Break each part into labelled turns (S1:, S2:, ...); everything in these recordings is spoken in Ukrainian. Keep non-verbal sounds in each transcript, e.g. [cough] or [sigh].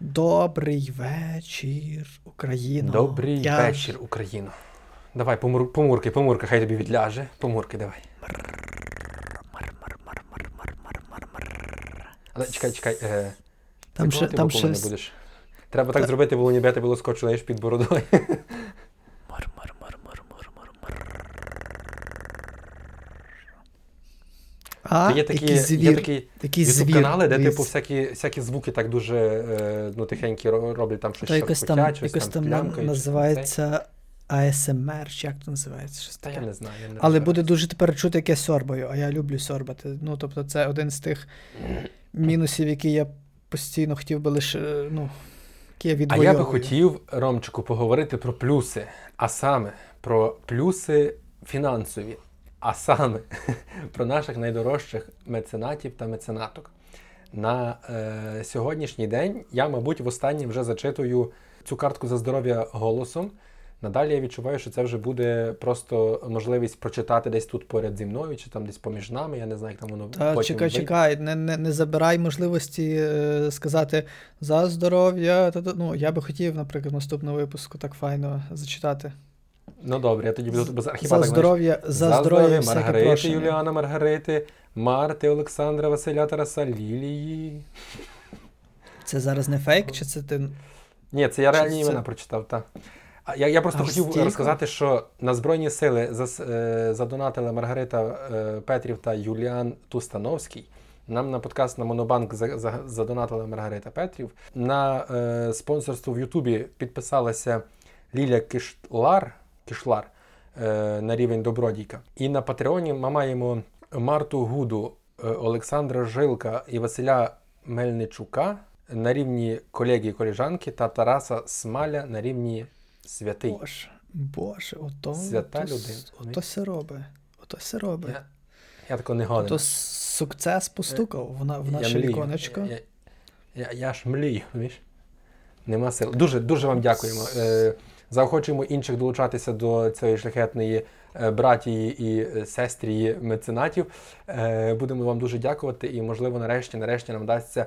S1: Добрий вечір, Україно.
S2: Добрий
S1: Я-
S2: вечір, Україно. Давай, помур, помурки, помурки, хай тобі відляже. Помурки, давай. Але чекай, чекай. Е,
S1: Там ще, там ще...
S2: не будеш? Треба так зробити, бо у нібе тебе скотчу, знаєш, під бородою.
S1: А,
S2: є такі,
S1: який звір,
S2: є такі
S1: який звір.
S2: канали, де типу всякі, всякі звуки так дуже е, ну, тихенькі роблять там щось
S1: То якось там,
S2: щось
S1: якось там
S2: там
S1: називається ASMR, чи як то називається? Щось.
S2: Та я не знаю. Я не
S1: Але буде дуже тепер чути, як я сьорбаю, а я люблю сьорбати. Ну, тобто, це один з тих мінусів, які я постійно хотів би лише, ну, які я
S2: А я би хотів, Ромчику, поговорити про плюси, а саме про плюси фінансові, а саме [laughs] про наших найдорожчих меценатів та меценаток. На е, сьогоднішній день я, мабуть, востаннє вже зачитую цю картку за здоров'я голосом. Надалі я відчуваю, що це вже буде просто можливість прочитати десь тут поряд зі мною, чи там десь поміж нами. Я не знаю, як там воно
S1: Та
S2: потім
S1: чекай,
S2: вийде.
S1: чекай, не, не, не забирай можливості е, сказати за здоров'я. Ну, я би хотів, наприклад, в наступному випуску так файно зачитати.
S2: Ну добре, я тоді буду без архіва.
S1: За здоров'я, за здоров'я всяке
S2: Маргарити,
S1: прощення.
S2: Юліана Маргарити, Марти, Олександра, Василя, Тараса, Лілії.
S1: Це зараз не фейк, чи це ти.
S2: Ні, це я
S1: Чи
S2: реальні
S1: це-
S2: імена прочитав, так. Я, я просто
S1: Аж
S2: хотів
S1: стільки?
S2: розказати, що на Збройні сили зас- е, задонатили Маргарита е, Петрів та Юліан Тустановський. Нам на подкаст на Монобанк за- за- задонатила Маргарита Петрів. На е, спонсорство в Ютубі підписалася Ліля Кишлар, Кишлар е, на рівень добродійка. І на Патреоні ми маємо Марту Гуду, е, Олександра Жилка і Василя Мельничука на рівні колеги і коліжанки та Тараса Смаля на рівні святий.
S1: Боже, Боже, ото.
S2: Свята
S1: ото,
S2: людина.
S1: Ото се робить. Ото се робить.
S2: Я, я тако не годен.
S1: Ото сукцес постукав в, на, в
S2: Е,
S1: наше віконечко.
S2: Я, я, я ж млію, [laughs] розумієш? Нема сил. Дуже, дуже вам дякуємо. Заохочуємо інших долучатися до цієї шляхетної е, братії і е, сестрії меценатів. Е, будемо вам дуже дякувати і, можливо, нарешті, нарешті нам вдасться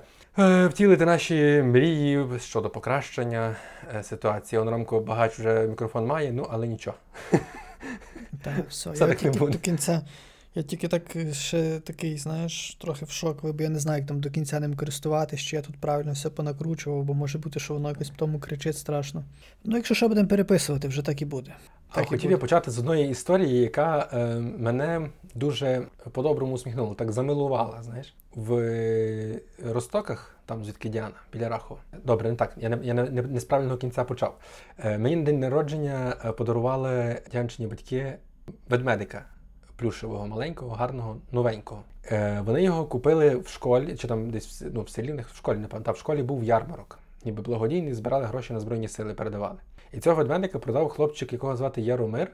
S2: втілити наші мрії щодо покращення ситуації. Он Ромко багач вже мікрофон має, ну але нічого.
S1: Так, все.
S2: Все
S1: я
S2: таки
S1: тільки
S2: буде.
S1: до кінця. Я тільки так е, ще такий, знаєш, трохи в шок, бо я не знаю, як там до кінця ним користуватись, чи я тут правильно все понакручував, бо може бути, що воно якось тому кричить страшно. Ну, якщо що будемо переписувати, вже так і буде. Так
S2: хотів
S1: буде.
S2: я почати з одної історії, яка е, мене дуже по-доброму усміхнула, так замилувала, знаєш. В е, Ростоках, там звідки Діана, біля Рахова. Добре, не так, я не, я не, не, не з правильного кінця почав. Е, мені на день народження е, подарували Діанчині батьки ведмедика плюшевого, маленького, гарного, новенького. Е, вони його купили в школі, чи там десь ну, в селі, в школі, не пам'ятаю, в школі був ярмарок. Ніби благодійний, збирали гроші на Збройні сили, передавали. І цього ведмедика продав хлопчик, якого звати Яромир,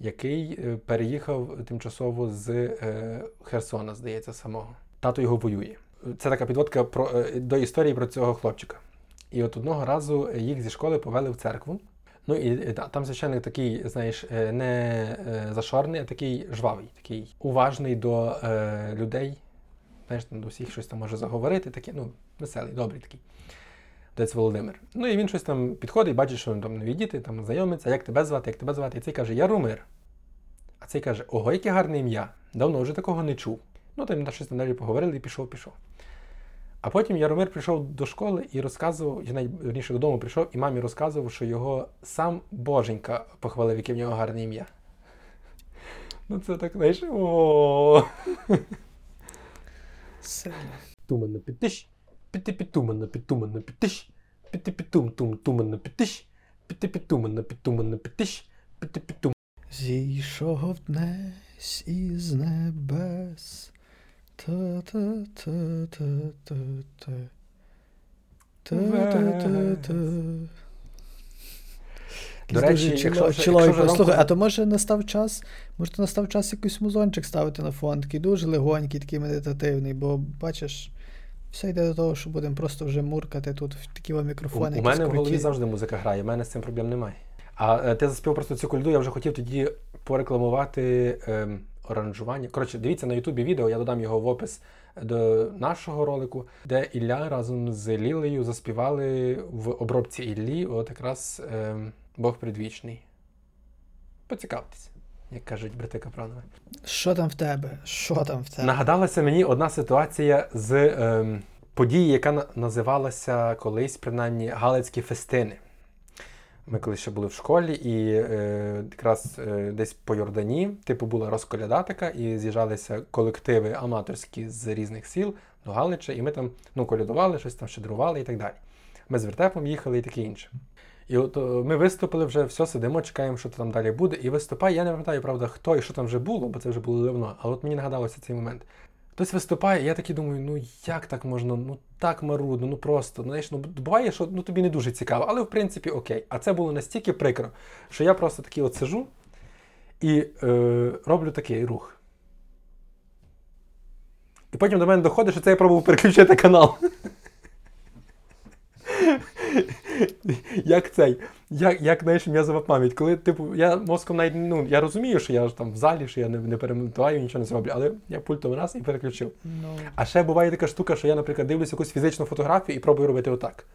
S2: який е, переїхав тимчасово з е, Херсона, здається, самого. Тато його воює. Це така підводка про, е, до історії про цього хлопчика. І от одного разу їх зі школи повели в церкву. Ну і е, там священник такий, знаєш, е, не е, зашорний, а такий жвавий, такий уважний до е, людей. Знаєш, до всіх щось там може заговорити, такий, ну, веселий, добрий такий. Отець Володимир. Ну і він щось там підходить, бачить, що там нові діти, там знайомиться, як тебе звати, як тебе звати. І цей каже, Яромир. А цей каже, ого, яке гарне ім'я. Давно вже такого не чув. Ну, там щось там далі поговорили і пішов, пішов. А потім Яромир прийшов до школи і розказував, я навіть верніше додому прийшов, і мамі розказував, що його сам Боженька похвалив, яке в нього гарне ім'я. Ну, це так, знаєш, о.
S1: Сильно.
S2: Туманна підтиш, піти підтуманна підтуманна підтиш, піти підтум тум туманна підтиш, піти підтуманна підтуманна підтиш, піти підтум.
S1: Зійшов днесь із небес.
S2: До речі, якщо якщо.
S1: Слухай, а то може настав час, може то настав час якийсь музончик ставити на фон, такий дуже легонький, такий медитативний, бо бачиш, все йде до того, що будемо просто вже муркати тут в такі вам мікрофони.
S2: у
S1: якісь
S2: мене в голові завжди музика грає, в мене з цим проблем немає. А е, ти заспів просто цю кольду, я вже хотів тоді порекламувати ем, оранжування. Коротше, дивіться на Ютубі відео, я додам його в опис до нашого ролику, де Ілля разом з Лілею заспівали в обробці Іллі, от якраз е, Бог предвічний. Поцікавтеся, як кажуть брати Капранови.
S1: Що там в тебе? Що там в тебе?
S2: Нагадалася мені одна ситуація з е, події, яка називалася колись, принаймні, Галицькі фестини. Ми колись ще були в школі, і е, якраз е, десь по Йордані, типу, була розколяда така, і з'їжджалися колективи аматорські з різних сіл до Галича, і ми там ну, колядували, щось там щедрували і так далі. Ми з вертепом їхали і таке інше. І от е, ми виступили вже, все, сидимо, чекаємо, що там далі буде. І виступає, я не пам'ятаю, правда, хто і що там вже було, бо це вже було давно. Але от мені нагадалося цей момент. Хтось виступає, і я такий думаю, ну як так можна, ну так марудно, ну просто. Знаєш, ну буває, що ну, тобі не дуже цікаво, але в принципі окей. А це було настільки прикро, що я просто такий от сижу і е, роблю такий рух. І потім до мене доходить, що це я пробував переключити канал. Як цей? Як, як знаєш, м'язова пам'ять? Коли, типу, я мозком навіть, ну, я розумію, що я ж там в залі, що я не, не перемонтуваю, нічого не зроблю, але я пультом раз і переключив.
S1: Ну,
S2: А ще буває така штука, що я, наприклад, дивлюся якусь фізичну фотографію і пробую робити отак.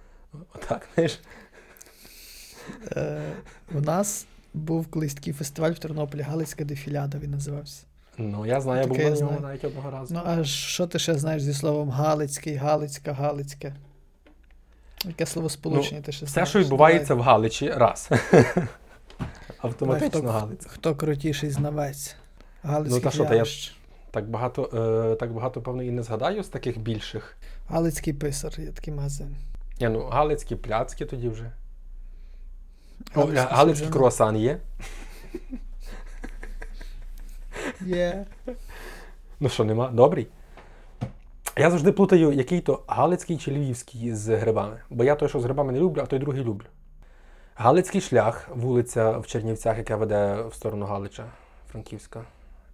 S2: Отак, знаєш?
S1: е, у нас був колись такий фестиваль в Тернополі, Галицька дефіляда він називався.
S2: Ну, я знаю, я був на
S1: я
S2: ньому навіть одного разу.
S1: Ну, а що ти ще знаєш зі словом Галицький, Галицька, Галицьке? Яке словосполучення ти ще
S2: Все,
S1: знаєш?
S2: що відбувається
S1: Давай.
S2: в Галичі, раз. [laughs] Автоматично
S1: Давай,
S2: Галиця.
S1: Хто крутіший знавець? Галицький
S2: Ну, та що, та я Так багато, е, так багато, певно, і не згадаю з таких більших.
S1: Галицький писар, є такий магазин.
S2: Ні, ну, Галицькі пляцки тоді вже. О,
S1: Галицький
S2: Галицький круасан є.
S1: Є.
S2: Ну що, нема? Добрий. Я завжди плутаю, який то Галицький чи Львівський з грибами. Бо я той, що з грибами не люблю, а той другий люблю. Галицький шлях, вулиця в Чернівцях, яка веде в сторону Галича, Франківська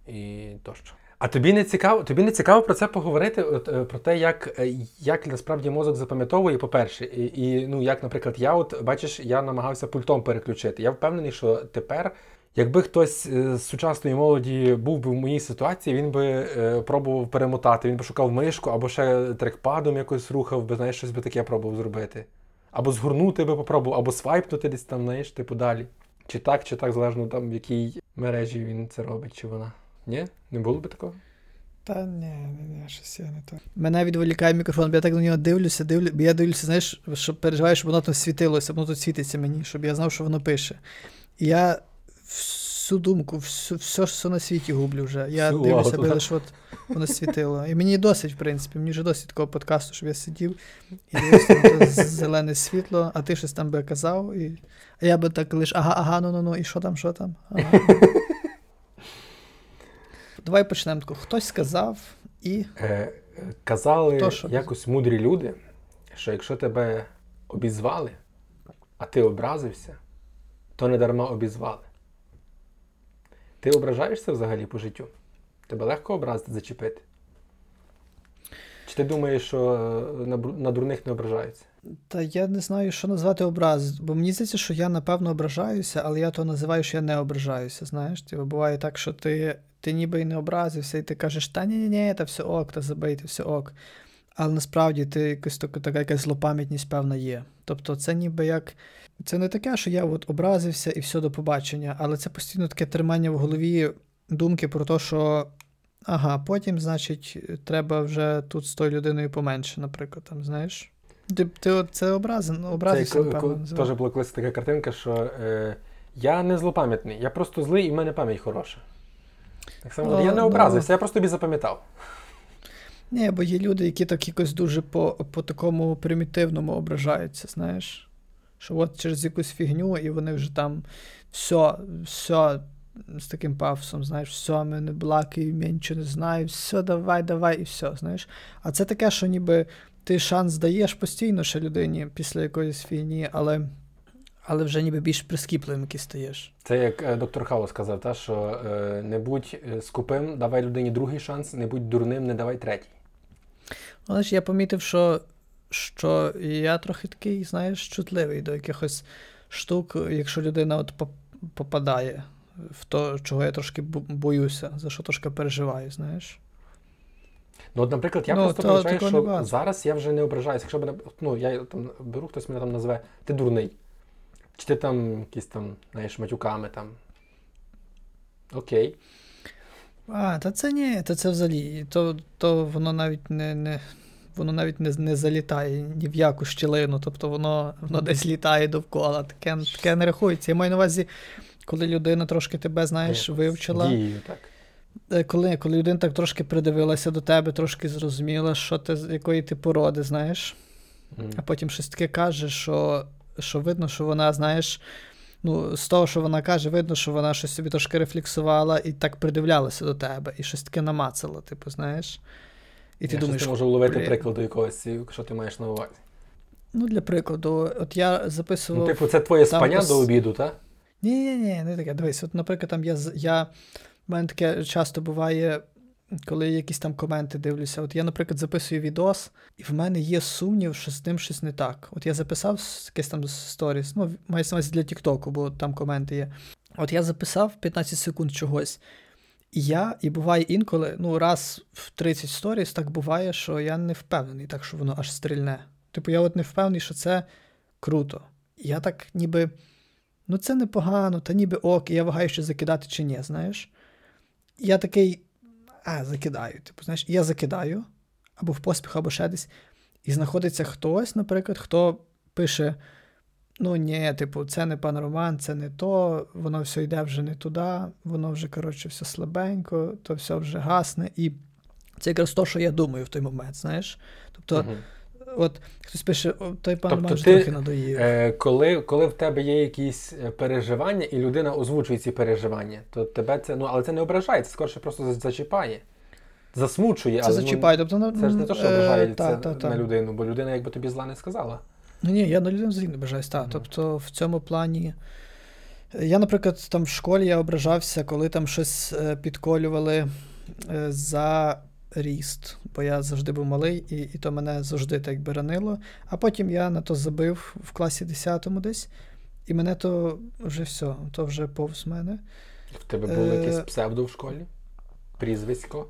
S2: і тощо. А тобі не цікаво, тобі не цікаво про це поговорити, от, е, про те, як, е, як насправді мозок запам'ятовує, по-перше, і, і ну, як, наприклад, я, от бачиш, я намагався пультом переключити. Я впевнений, що тепер Якби хтось е, з сучасної молоді був би в моїй ситуації, він би е, пробував перемотати, він би шукав мишку або ще трекпадом якось рухав би, знаєш, щось би таке пробував зробити. Або згорнути би попробував, або свайпнути десь там, знаєш, типу далі. Чи так, чи так, залежно там, в якій мережі він це робить, чи вона. Ні? Не було би такого?
S1: Та ні, ні, ні, щось я не то. Мене відволікає мікрофон, бо я так на нього дивлюся, дивлю, бо я дивлюся, знаєш, щоб переживаю, щоб воно тут світилося, воно тут світиться мені, щоб я знав, що воно пише. І я всю думку, всю, все, що на світі гублю вже. Я
S2: Всю
S1: дивлюся, аби лише от воно світило. І мені досить, в принципі, мені вже досить такого подкасту, щоб я сидів і дивився на те зелене світло, а ти щось там би казав, і... а я би так лише ага, ага, ну ну ну, і що там, що там? Ага. [laughs] Давай почнемо тако. Хтось сказав і.
S2: Е, казали
S1: То що?
S2: якось мудрі люди, що якщо тебе обізвали, а ти образився, то не дарма обізвали. Ти ображаєшся взагалі по життю? Тебе легко образити, зачепити? Чи ти думаєш, що е, на, на дурних не ображаються?
S1: Та я не знаю, що назвати образ, бо мені здається, що я напевно ображаюся, але я то називаю, що я не ображаюся. Знаєш, Типу, буває так, що ти, ти ніби і не образився, і ти кажеш, та ні, ні, ні, та все ок, та забийте, все ок. Але насправді ти така, така якась злопам'ятність, певна є. Тобто, це ніби як. Це не таке, що я от образився і все до побачення, але це постійно таке тримання в голові думки про те, що. Ага, потім, значить, треба вже тут з тою людиною поменше, наприклад, там, знаєш. Ти, ти це образи, ну,
S2: Це
S1: напевно. називаю.
S2: теж була колись така картинка, що е, я не злопам'ятний, я просто злий і в мене пам'ять хороша. Так само,
S1: Ну,
S2: я не
S1: ну.
S2: образився, я просто тобі запам'ятав.
S1: Ні, бо є люди, які так якось дуже по, по такому примітивному ображаються, знаєш. Що от через якусь фігню, і вони вже там все, все з таким пафосом, знаєш, все, ми не блакаємо, я нічого не знаю, все, давай, давай, і все, знаєш. А це таке, що ніби ти шанс даєш постійно ще людині після якоїсь фігні, але, але вже ніби більш прискіпливим якийсь стаєш.
S2: Це як е, доктор Хаус сказав, та, що е, не будь е, скупим, давай людині другий шанс, не будь дурним, не давай третій.
S1: Але ж я помітив, що, що я трохи такий, знаєш, чутливий до якихось штук, якщо людина от попадає в то, чого я трошки боюся, за що трошки переживаю, знаєш.
S2: Ну, от, наприклад, я
S1: Ну,
S2: просто
S1: такого
S2: що
S1: небагато.
S2: зараз я вже не ображаюся. Якщо мене, ну, я там беру, хтось мене там назве, ти дурний. Чи ти там якісь там, знаєш, матюками там. Окей.
S1: А, та це ні, та це взагалі. То, то воно навіть не, не, воно навіть не, не залітає ні в яку щілину, тобто воно, воно десь літає довкола. Таке, таке не рахується. Я маю на увазі, коли людина трошки тебе, знаєш, вивчила.
S2: Дію, так.
S1: Е, Коли, коли людина так трошки придивилася до тебе, трошки зрозуміла, що ти, з якої ти породи, знаєш,
S2: М.
S1: а потім щось таке каже, що, що видно, що вона, знаєш, ну, з того, що вона каже, видно, що вона щось собі трошки рефлексувала і так придивлялася до тебе, і щось таке намацала, типу, знаєш. І ти
S2: я
S1: думаєш,
S2: можу вловити прикладу якогось, що ти маєш на увазі.
S1: ну, для прикладу, от я записував.
S2: Ну, типу, це твоє
S1: там
S2: спання
S1: ос-
S2: до обіду, так?
S1: Ні, ні, ні, не таке. Дивись, от, наприклад, там я, я в мене таке часто буває, коли якісь там коменти дивлюся. От я, наприклад, записую відос, і в мене є сумнів, що з ним щось не так. От я записав якесь там сторіс, ну, маю на увазі для Тіктоку, бо там коменти є. От я записав 15 секунд чогось. Я, і буває інколи, ну, раз в 30 сторіс так буває, що я не впевнений, так що воно аж стрільне. Типу, я от не впевнений, що це круто. Я так ніби. Ну, це непогано, та ніби ок, і я вагаю, що закидати чи ні, знаєш. Я такий, а, закидаю. Типу, знаєш, я закидаю, або в поспіх, або ще десь. І знаходиться хтось, наприклад, хто пише: ну ні, типу, це не пан Роман, це не то, воно все йде вже не туди, воно вже, коротше, все слабенько, то все вже гасне. І це якраз то, що я думаю в той момент, знаєш. Тобто,
S2: Мгм.
S1: от хтось пише, той пан
S2: Тобто
S1: Роман
S2: ти,
S1: трохи надоїв.
S2: Е, коли, коли в тебе є якісь е, переживання, і людина озвучує ці переживання, то тебе це, ну, але це не ображає, це скоріше просто зачіпає. Засмучує,
S1: Це
S2: але
S1: зачіпає. Тобто, ну,
S2: ну, це ж не то, що
S1: е,
S2: ображає
S1: та,
S2: це
S1: та, та.
S2: на людину, бо людина якби тобі зла не сказала.
S1: Ну ні, я на людину взагалі не бажаюсь, так.
S2: Мгм.
S1: Тобто в цьому плані. Я, наприклад, там в школі я ображався, коли там щось е, підколювали е, за ріст, бо я завжди був малий, і, і то мене завжди так якби ранило. А потім я на то забив в класі 10 десь, і мене то вже все, то вже повз мене.
S2: В тебе було
S1: Е,
S2: якесь псевдо в школі? Прізвисько?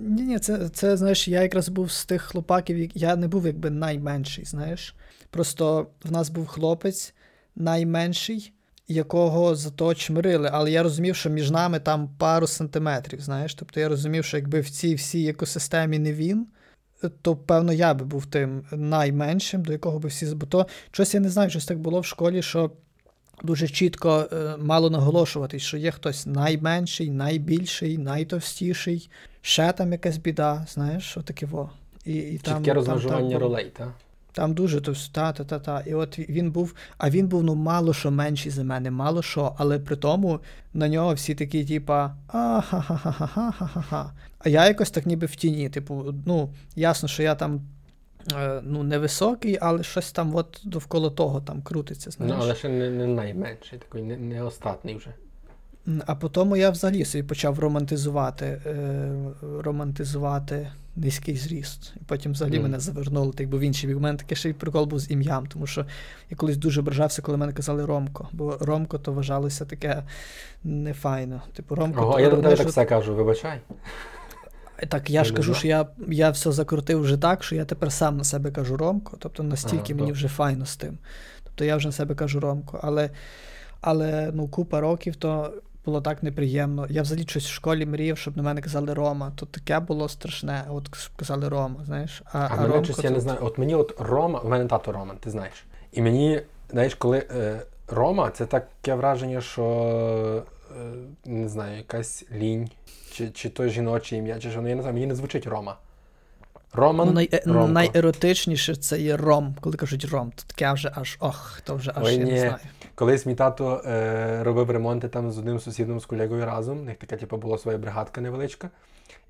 S1: Ні, ні, це, це знаєш, я якраз був з тих хлопаків, я не був якби найменший, знаєш. Просто в нас був хлопець найменший, якого зато чмирили, але я розумів, що між нами там пару сантиметрів, знаєш. Тобто я розумів, що якби в цій всій екосистемі не він, то певно я би був тим найменшим, до якого би всі Бо то щось я не знаю, щось так було в школі, що дуже чітко е, мало наголошувати, що є хтось найменший, найбільший, найтовстіший, ще там якась біда, знаєш, отаке во. І, і там,
S2: Чітке розмежування
S1: так, було.
S2: ролей, так?
S1: Там дуже та, та, та, та. І от він був, а він був ну мало що менший за мене, мало що, але при тому на нього всі такі, типа, а-ха-ха-ха-ха-ха-ха. А я якось так ніби в тіні. Типу, ну, ясно, що я там ну, невисокий, але щось там от довкола того там крутиться. Знаєш?
S2: Ну, але ще не, не найменший, такий, не, не остатний вже.
S1: А потім я взагалі собі почав романтизувати, е, романтизувати низький зріст. І потім взагалі
S2: Мгм.
S1: мене завернуло, так в інший бік. У мене таке ще й прикол був з ім'ям, тому що я колись дуже ображався, коли мене казали Ромко. Бо Ромко то вважалося таке нефайно. Типу, Ромко,
S2: Ого,
S1: то,
S2: я тебе так все кажу, вибачай.
S1: Так я ж кажу, що я, я все закрутив вже так, що я тепер сам на себе кажу Ромко. Тобто настільки
S2: Ага,
S1: мені вже файно з тим. Тобто я вже на себе кажу Ромко. Але, але ну, купа років то було так неприємно. Я взагалі щось в школі мріяв, щоб на мене казали Рома. То таке було страшне, от щоб казали Рома, знаєш. А,
S2: А,
S1: а,
S2: мене
S1: Ромко
S2: щось, я
S1: то-
S2: не знаю. От мені от Рома, в мене тато Роман, ти знаєш. І мені, знаєш, коли е, Рома, це таке враження, що е, не знаю, якась лінь, чи, чи то жіноче ім'я, чи що, ну я не знаю, мені не звучить Рома. Роман.
S1: Ну, най,
S2: Ромко.
S1: найеротичніше це є Ром. Коли кажуть Ром, то таке вже аж ох, то вже аж
S2: Ой,
S1: я
S2: ні.
S1: не знаю.
S2: Колись мій тато е, робив ремонти там з одним сусідом, з колегою разом. У них така, типу, була своя бригадка невеличка.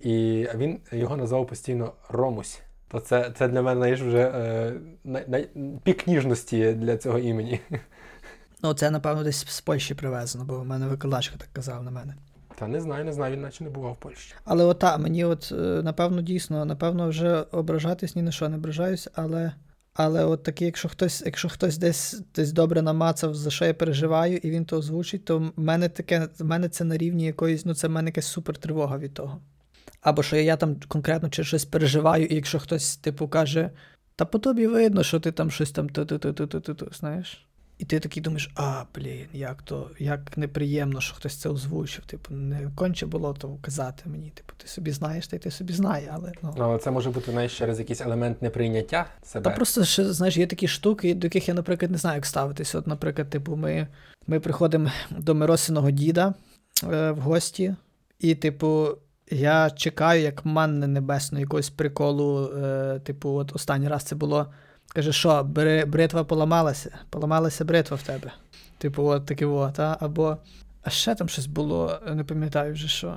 S2: І він його назвав постійно Ромусь. То це, це для мене знаєш, вже е, най, най, пік ніжності для цього імені. [laughs]
S1: Ну, це, напевно, десь з Польщі привезено, бо в мене викладачка так казав на мене.
S2: Та не знаю, не знаю, він наче не бував в Польщі.
S1: Але ота, мені от, е, напевно, дійсно, напевно, вже ображатись ні на що не ображаюсь, але, Але от такі, якщо хтось, якщо хтось десь десь добре намацав, за що я переживаю, і він то озвучить, то в мене таке, в мене це на рівні якоїсь, ну це в мене якась супер тривога від того. Або що я там конкретно чи щось переживаю, і якщо хтось, типу, каже, та по тобі видно, що ти там щось там знаєш. І ти такий думаєш, а, блін, як то, як неприємно, що хтось це озвучив. Типу, не конче було то казати мені. Типу, ти собі знаєш, та й ти собі знає, але ну.
S2: Ну, але це може бути знаєш, через якийсь елемент неприйняття себе.
S1: Та просто ще, знаєш, є такі штуки, до яких я, наприклад, не знаю, як ставитися. От, наприклад, типу, ми, ми приходимо до Миросиного діда е, в гості, і, типу, я чекаю, як манни небесної якогось приколу. Е, типу, от останній раз це було. Каже, що, бри, бритва поламалася, поламалася бритва в тебе. Типу, от таке от, а? або. А ще там щось було, не пам'ятаю вже що.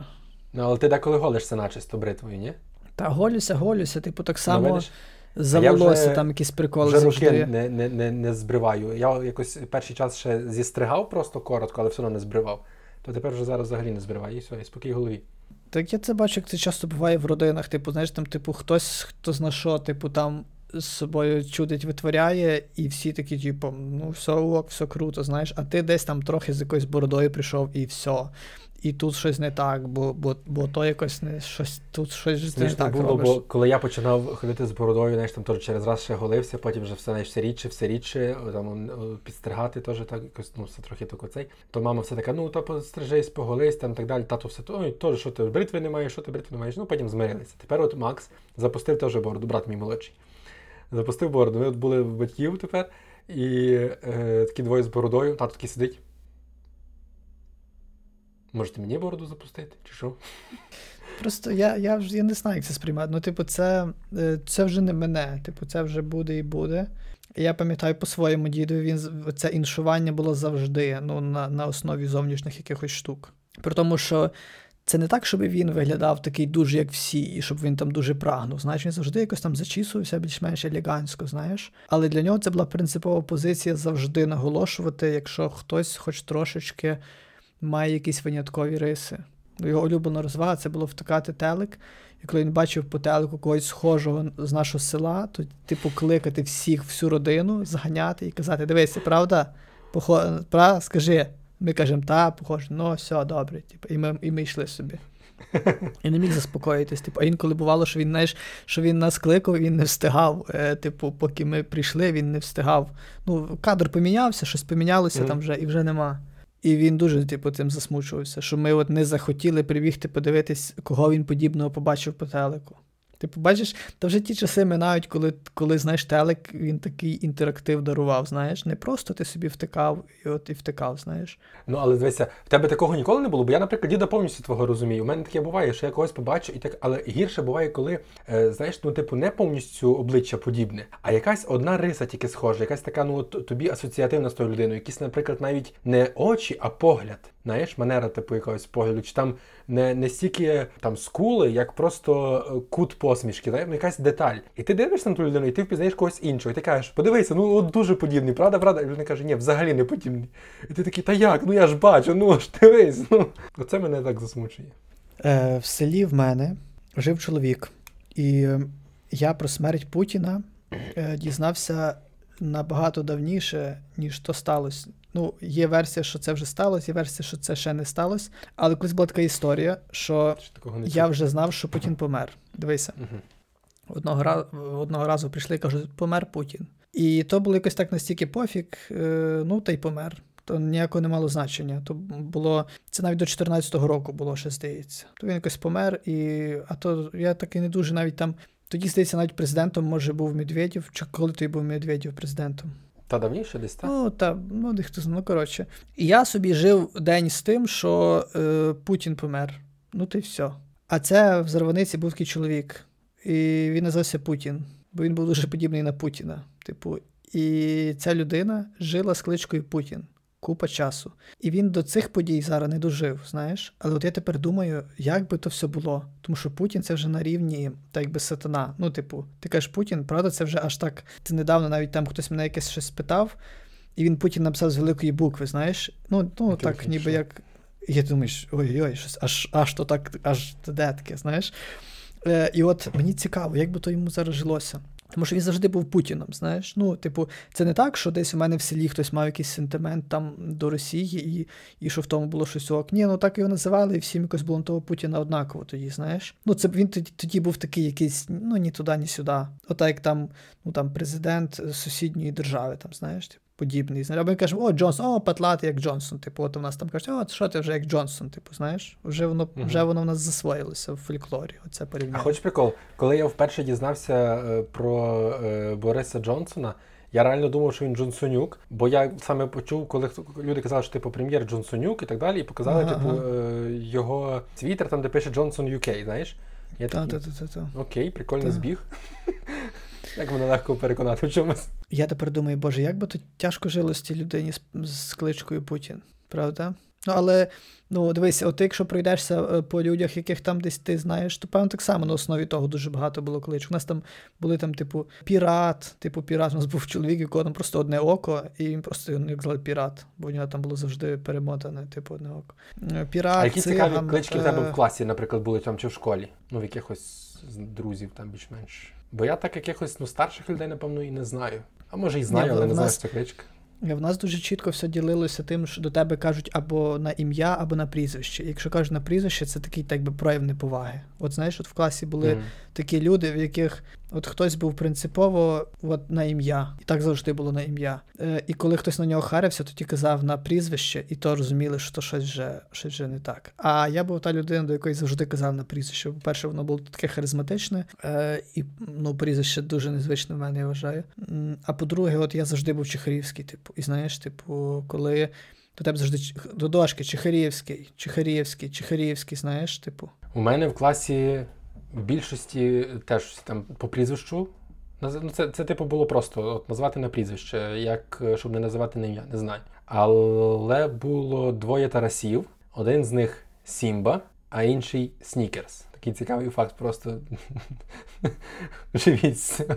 S2: Ну, але ти деколи голишся начисто бритвою, ні?
S1: Та голюся, голюся, типу, так
S2: Ну,
S1: само
S2: видиш?
S1: за волосся
S2: вже-
S1: там якісь приколи
S2: Вже
S1: завжди.
S2: руки не, не, не, не збриваю. Я якось перший час ще зістригав просто коротко, але все одно не збривав. То тепер вже зараз взагалі не збриваю. І все, і спокій голові.
S1: Так я це бачу, як це часто буває в родинах. Типу, знаєш, там, типу, хтось, хто зна що, типу, там з собою чудить, витворяє, і всі такі, типу, ну, все ок, все круто, знаєш, а ти десь там трохи з якоюсь бородою прийшов і все. І тут щось не так, бо, бо, бо то якось не щось, тут щось не так
S2: було,
S1: робиш.
S2: бо коли я починав ходити з бородою, знаєш, там теж через раз ще голився, потім вже все, знаєш, все рідше, все рідше, там підстригати теж так, якось, ну, все трохи тако цей. То мама все така, ну, то пострижись, поголись, там так далі. Тато все, теж, що ти бритви не маєш, що ти бритви не маєш. Ну, потім змирилися. Тепер от Макс запустив теж бороду, брат мій молодший. Запустив бороду. Ми були в батьків тепер, і е, такі двоє з бородою, тато такий сидить. Можете мені бороду запустити, чи що?
S1: Просто я, я, вже, я не знаю, як це сприймати. Ну, типу, це, е, це вже не мене. Типу, це вже буде і буде. Я пам'ятаю по своєму діду, він це іншування було завжди ну, на, на основі зовнішніх якихось штук. При тому, що це не так, щоб він виглядав такий дуже, як всі, і щоб він там дуже прагнув. Знаєш, він завжди якось там зачісувався більш-менш елегантсько, знаєш. Але для нього це була принципова позиція завжди наголошувати, якщо хтось хоч трошечки має якісь виняткові риси. Його улюблена розвага це було втикати телек. І коли він бачив по телеку когось схожого з нашого села, то, типу, кликати всіх, всю родину, зганяти і казати: дивися, правда? Похо... Скажи. Ми кажемо, та, похоже, ну все, добре. Типу, і, ми, і ми йшли собі. [laughs] І не міг заспокоїтись. Типу, а інколи бувало, що він, знаєш, що він нас кликав, він не встигав. Е, типу, поки ми прийшли, він не встигав. Ну, кадр помінявся, щось помінялося
S2: Мгм.
S1: там вже і вже нема. І він дуже, типу, цим засмучувався, що ми от не захотіли прибігти подивитись, кого він подібного побачив по телеку. Типу, бачиш, то вже ті часи минають, коли, коли знаєш, телек він такий інтерактив дарував, знаєш, не просто ти собі втикав і от і втикав, знаєш.
S2: Ну, але дивися, в тебе такого ніколи не було, бо я, наприклад, діда повністю твого розумію. У мене таке буває, що я когось побачу, і так, але гірше буває, коли, е, знаєш, ну, типу, не повністю обличчя подібне, а якась одна риса тільки схожа, якась така, ну, от тобі асоціативна з тою людиною, якісь, наприклад, навіть не очі, а погляд. Знаєш, манера, типу, якогось погляду, чи там не, не стільки там скули, як просто е, кут посмішки, знаєш, ну, якась деталь. І ти дивишся на ту людину, і ти впізнаєш когось іншого. І ти кажеш, подивися, ну от дуже подібний, правда, правда? І людина каже, ні, взагалі не подібний. І ти такий, та як? Ну я ж бачу, ну ж дивись. Ну. Оце мене так засмучує.
S1: Е, в селі в мене жив чоловік, і я про смерть Путіна е, дізнався набагато давніше, ніж то сталося. Ну, є версія, що це вже сталося, є версія, що це ще не сталося. Але колись була така історія, що я вже знав, що Путін помер. Дивися,
S2: Угу.
S1: одного, разу, одного разу прийшли і кажуть, помер Путін. І то було якось так настільки пофіг, е, ну та й помер. То ніякого не мало значення. То було це навіть до 14-го року було ще здається. То він якось помер, і а то я таки не дуже навіть там. Тоді, здається, навіть президентом може був Медведєв, чи коли той був Медведєв президентом.
S2: Та давніше десь так?
S1: Ну, та, ну, дехто ну, коротше. І я собі жив день з тим, що е, Путін помер. Ну, ти все. А це в Зарваниці був такий чоловік. І він називався Путін, бо він був дуже подібний на Путіна. Типу, і ця людина жила з кличкою Путін. Купа часу. І він до цих подій зараз не дожив, знаєш. Але от я тепер думаю, як би то все було. Тому що Путін це вже на рівні, так якби сатана. Ну, типу, ти кажеш Путін, правда, це вже аж так. Це недавно навіть там хтось мене якесь щось спитав, і він Путін написав з великої букви, знаєш. Ну, ну
S2: Окей,
S1: так, ніби
S2: що?
S1: як. І я думаєш, ой-ой, щось аж аж то так, аж де таке, знаєш. Е, і от мені цікаво, як би то йому зараз жилося. Тому що він завжди був Путіном, знаєш. Ну, типу, це не так, що десь у мене в селі хтось мав якийсь сентимент там до Росії, і і що в тому було щось ок. Ні, ну так його називали, і всім якось було того Путіна однаково тоді, знаєш. Ну, це він тоді тоді був такий якийсь, ну ні туди, ні сюди. Ота як там, ну там президент сусідньої держави, там, знаєш, типу подібний. Або ми кажемо, о, Джонсон, о, патлати, як Джонсон. Типу, от у нас там кажуть, о, що ти вже як Джонсон, типу, знаєш, вже воно uh вже воно в нас засвоїлося в фольклорі. Оце порівняння.
S2: А хоч прикол, коли я вперше дізнався е, про е, Бориса Джонсона. Я реально думав, що він Джонсонюк, бо я саме почув, коли люди казали, що типу прем'єр Джонсонюк і так далі, і показали, ага, типу, ага. його твіттер, там де пише Джонсон UK, знаєш?
S1: Я такий, та, та, та,
S2: Окей, прикольний збіг. [laughs] Як мене легко переконати в чомусь.
S1: Я тепер думаю, боже, як би тут тяжко жилось цій людині з, з кличкою Путін, правда? Ну, але ну, дивись, от якщо пройдешся е, по людях, яких там десь ти знаєш, то певно так само на основі того дуже багато було кличок. У нас там були там, типу, пірат, типу, пірат. У нас був чоловік, якого там просто одне око, і він просто як звали пірат, бо в нього там було завжди перемотане, типу, одне око. Е, пірат,
S2: А які цікаві клички в тебе в класі, наприклад, були там чи в школі? Ну, в якихось друзів там більш-менш. Бо я так якихось ну, старших людей, напевно, і не знаю. А може і знаю, Ні, але не знаю, що це кличка.
S1: В нас дуже чітко все ділилося тим, що до тебе кажуть або на ім'я, або на прізвище. Якщо кажуть на прізвище, це такий так би прояв неповаги. От знаєш, от в класі були mm. такі люди, в яких От хтось був принципово от на ім'я, і так завжди було на ім'я. Е, І коли хтось на нього харився, тоді казав на прізвище, і то розуміли, що то щось вже щось вже не так. А я був та людина, до якої завжди казав на прізвище. По-перше, воно було таке харизматичне, е, і ну, прізвище дуже незвичне в мене, я вважаю. А по-друге, от я завжди був Чехарівський, типу, і знаєш, типу, коли. До тебе завжди до дошки Чехарівський, Чехарівський, Чехарівський, знаєш, типу.
S2: У мене в класі більшості теж там по прізвищу. Ну, Це, це типу, було просто от, назвати на прізвище, як щоб не називати на ім'я, не знаю. Але було двоє Тарасів, один з них Сімба, а інший Снікерс. Такий цікавий факт, просто [laughs] живіться.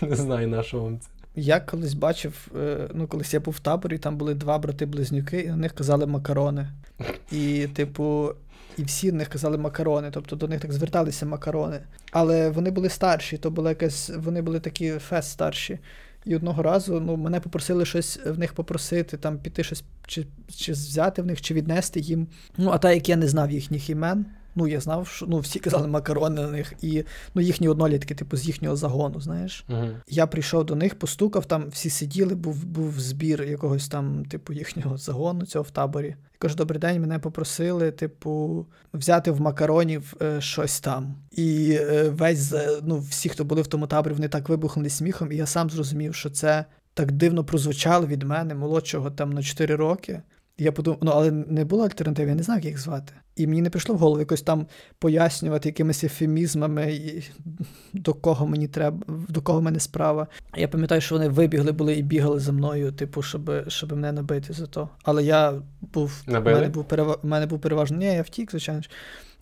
S2: Не знаю, на що вам це.
S1: Я колись бачив, е, ну колись я був в таборі, там були два брати-близнюки, і на них казали макарони. І, типу, і всі в них казали макарони, тобто до них так зверталися макарони. Але вони були старші, то була якась, вони були такі фест старші. І одного разу ну, мене попросили щось в них попросити, там піти щось чи чи взяти в них, чи віднести їм. Ну, а так як я не знав їхніх імен, Ну, я знав, що ну, всі казали макарони на них, і ну, їхні однолітки, типу, з їхнього загону, знаєш.
S2: uh
S1: Я прийшов до них, постукав, там всі сиділи, був був збір якогось там, типу, їхнього загону цього в таборі. Я кажу, добрий день, мене попросили, типу, взяти в макаронів е, щось там. І е, весь ну, всі, хто були в тому таборі, вони так вибухнули сміхом, і я сам зрозумів, що це так дивно прозвучало від мене, молодшого там на 4 роки. Я подумав, ну але не було альтернативи, я не знав, як їх звати. І мені не прийшло в голову якось там пояснювати якимись ефемізмами, і до кого мені треба, до кого в мене справа. Я пам'ятаю, що вони вибігли були і бігали за мною, типу, щоб щоб мене набити за то. Але я був.
S2: Набили?
S1: У мене був переваж, мене був переважно. Ні, я втік, звичайно.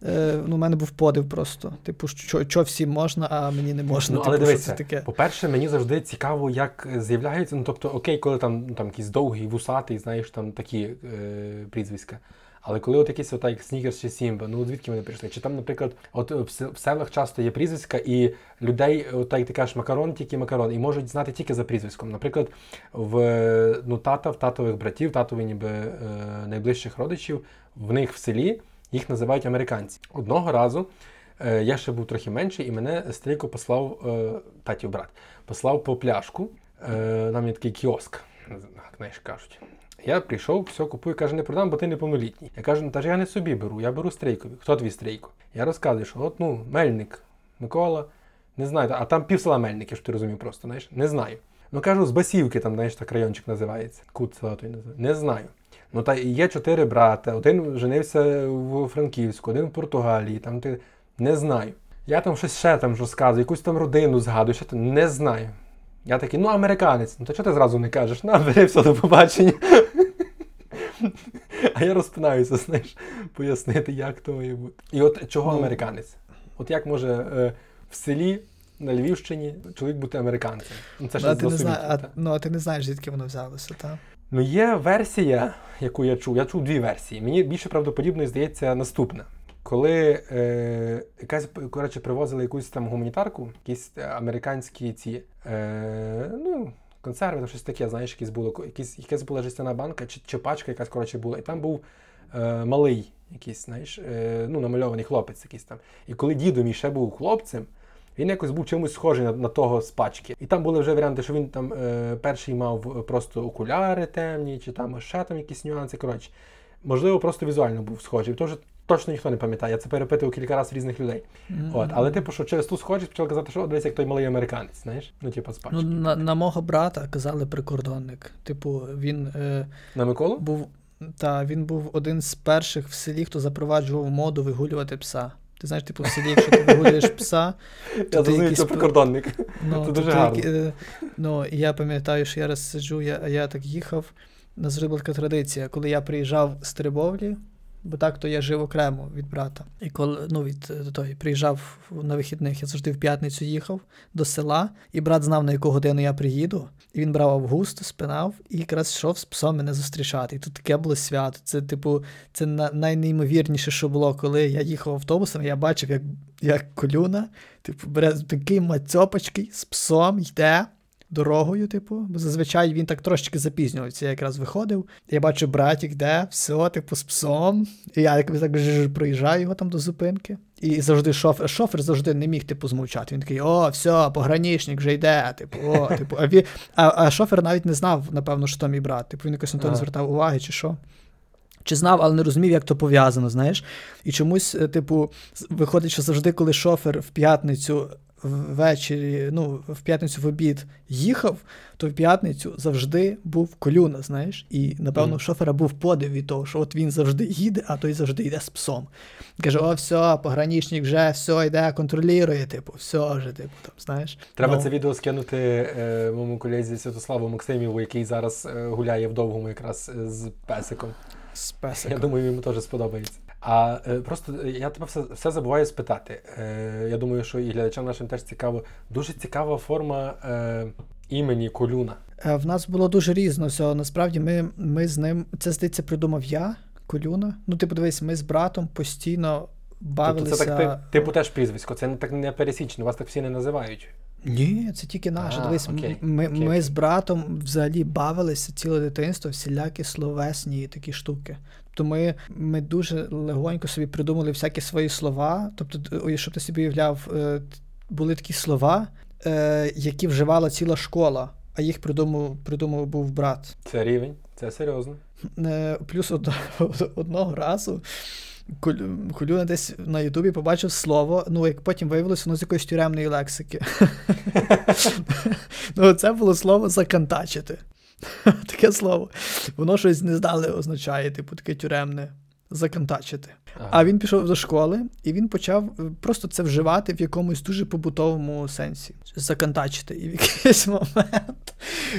S1: Е, ну, У мене був подив просто. Типу, що що всім можна, а мені не можна.
S2: Ну,
S1: типу,
S2: але дивися, це таке? По-перше, мені завжди цікаво, як з'являється. Ну, тобто, окей, коли там там якийсь довгий, вусатий, знаєш, там такі е, прізвиська. Але коли от якісь от, як Снігерс чи Сімба, ну звідки вони прийшли? Чи там, наприклад, от в селах часто є прізвиська, і людей, от як ти кажеш, макарон, тільки макарон, і можуть знати тільки за прізвиськом. Наприклад, в ну, тата, в татових братів, татових ніби е, найближчих родичів, в них в селі їх називають американці. Одного разу е, я ще був трохи менший, і мене стрійко послав е, татів брат, послав по пляшку. Е, Нам є такий кіоск, знаєш, кажуть. Я прийшов, все, купую, каже, не продам, бо ти неповнолітній. Я кажу, ну та ж я не собі беру, я беру стрейкові. Хто твій стрейко? Я розказую, що от ну, Мельник, Микола, не знаю, а там пів села Мельників, ти розумів просто, знаєш, не знаю. Ну кажу, з Басівки, там, знаєш, так райончик називається. Кут села той називається. Не знаю. Ну та є чотири брати, один женився в Франківську, один в Португалії, там ти не знаю. Я там щось ще там розказую, якусь там родину згадую, що там не знаю. Я такий, ну американець, ну то чого ти зразу не кажеш? На, бери все до побачення. А я розпинаюся, знаєш, пояснити, як то має бути. І от чого ну, американець? От як може е, в селі на Львівщині чоловік бути американцем?
S1: Ну, це ж ти не зна... а, Ну, а ти не знаєш, звідки воно взялося, так?
S2: Ну, є версія, яку я чув. Я чув дві версії. Мені більше правдоподібно здається наступна. коли е, якась коротше, привозили якусь там гуманітарку, якісь е, американські ці е, ну, консерви, там щось таке, знаєш, якісь було, якісь, якась була жестяна банка чи, чи пачка якась коротше була. І там був е, малий якийсь, знаєш, е, ну, намальований хлопець якийсь там. І коли дідо мій ще був хлопцем. Він якось був чимось схожий на, на того з пачки. І там були вже варіанти, що він там е, перший мав просто окуляри темні, чи там ще там якісь нюанси. Коротше, можливо, просто візуально був схожий. То вже точно ніхто не пам'ятає. Я це перепитував кілька разів різних людей.
S1: Мгм.
S2: От, але типу, що через ту схожість почали казати, що «О, дивись, як той малий американець, знаєш? Ну, типу, з пачки.
S1: Ну, на, на мого брата казали прикордонник. Типу, він е,
S2: На Миколу?
S1: був та він був один з перших в селі, хто запроваджував моду вигулювати пса. Ти знаєш, типу, в селі, якщо ти вигулюєш пса, [laughs]
S2: Я
S1: ти якийсь
S2: це прикордонник.
S1: Ну,
S2: Це дуже гарно.
S1: які- е, ну, я пам'ятаю, що я раз сиджу, я, я так їхав. У нас вже була така традиція, коли я приїжджав з Трибовлі, бо так то я жив окремо від брата. І коли ну, від е, той приїжджав на вихідних, я завжди в п'ятницю їхав до села, і брат знав, на яку годину я приїду. І він брав август, спинав і якраз йшов з псом мене зустрічати. І тут таке було свято. Це, типу, це на- найнеймовірніше, що було, коли я їхав автобусом, я бачив, як, як колюна, типу, бере такий мацьопочкий з псом, йде дорогою, типу, бо зазвичай він так трошечки запізнювався. Я якраз виходив. Я бачу, братік йде, все, типу, з псом. І я якось так проїжджаю його там до зупинки. І завжди шофер, шофер завжди не міг типу змовчати. Він такий: о, все, пограничник вже йде. Типу, о, [laughs] типу, а, він, а, а шофер навіть не знав, напевно, що то мій брат. Типу, він якось на то не звертав уваги, чи що. Чи знав, але не розумів, як то пов'язано, знаєш. І чомусь, е, типу, виходить, що завжди, коли шофер в п'ятницю ввечері, ну, в п'ятницю в обід їхав, то в п'ятницю завжди був колюна, знаєш. І, напевно, у шофера був подив від того, що от він завжди їде, а той завжди йде з псом. Каже: о, все, пограничник вже все йде, контролює, типу, все вже, типу, там, знаєш.
S2: Треба
S1: Ну,
S2: це відео скинути е, моєму колезі Святославу Максиміву, який зараз е, гуляє в довгому якраз е, з песиком.
S1: з
S2: Я
S1: песиком.
S2: думаю, йому теж сподобається. А е, просто е, я тебе все, все забуваю спитати. Е, я думаю, що і глядачам нашим теж цікаво. Дуже цікава форма е, імені Колюна.
S1: Е, В нас було дуже різно всього. Насправді, ми, ми з ним, це здається, придумав я, Колюна. Ну, ти подивись, ми з братом постійно бавилися.
S2: Тобто це так ти, типу теж прізвисько, це не так не пересічно, вас так всі не називають.
S1: Ні, це тільки наше.
S2: А,
S1: Дивись,
S2: окей,
S1: ми,
S2: окей,
S1: ми
S2: окей.
S1: з братом взагалі бавилися ціле дитинство, всілякі словесні такі штуки. Тобто ми, ми дуже легонько собі придумали всякі свої слова. Тобто, щоб ти собі уявляв, е, були такі слова, е, які вживала ціла школа, а їх придумав, придумав був брат.
S2: Це рівень, це серйозно.
S1: Е, Плюс одного, [laughs] одного разу Колюна десь на Ютубі побачив слово, ну як потім виявилося, воно з якоїсь тюремної лексики. [laughs] ну, це було слово закантачити. [laughs] Таке слово. Воно щось не здали означає, типу, таке тюремне. Закантачити.
S2: Ага.
S1: А він пішов до школи і він почав е, просто це вживати в якомусь дуже побутовому сенсі. Закантачити. І в якийсь момент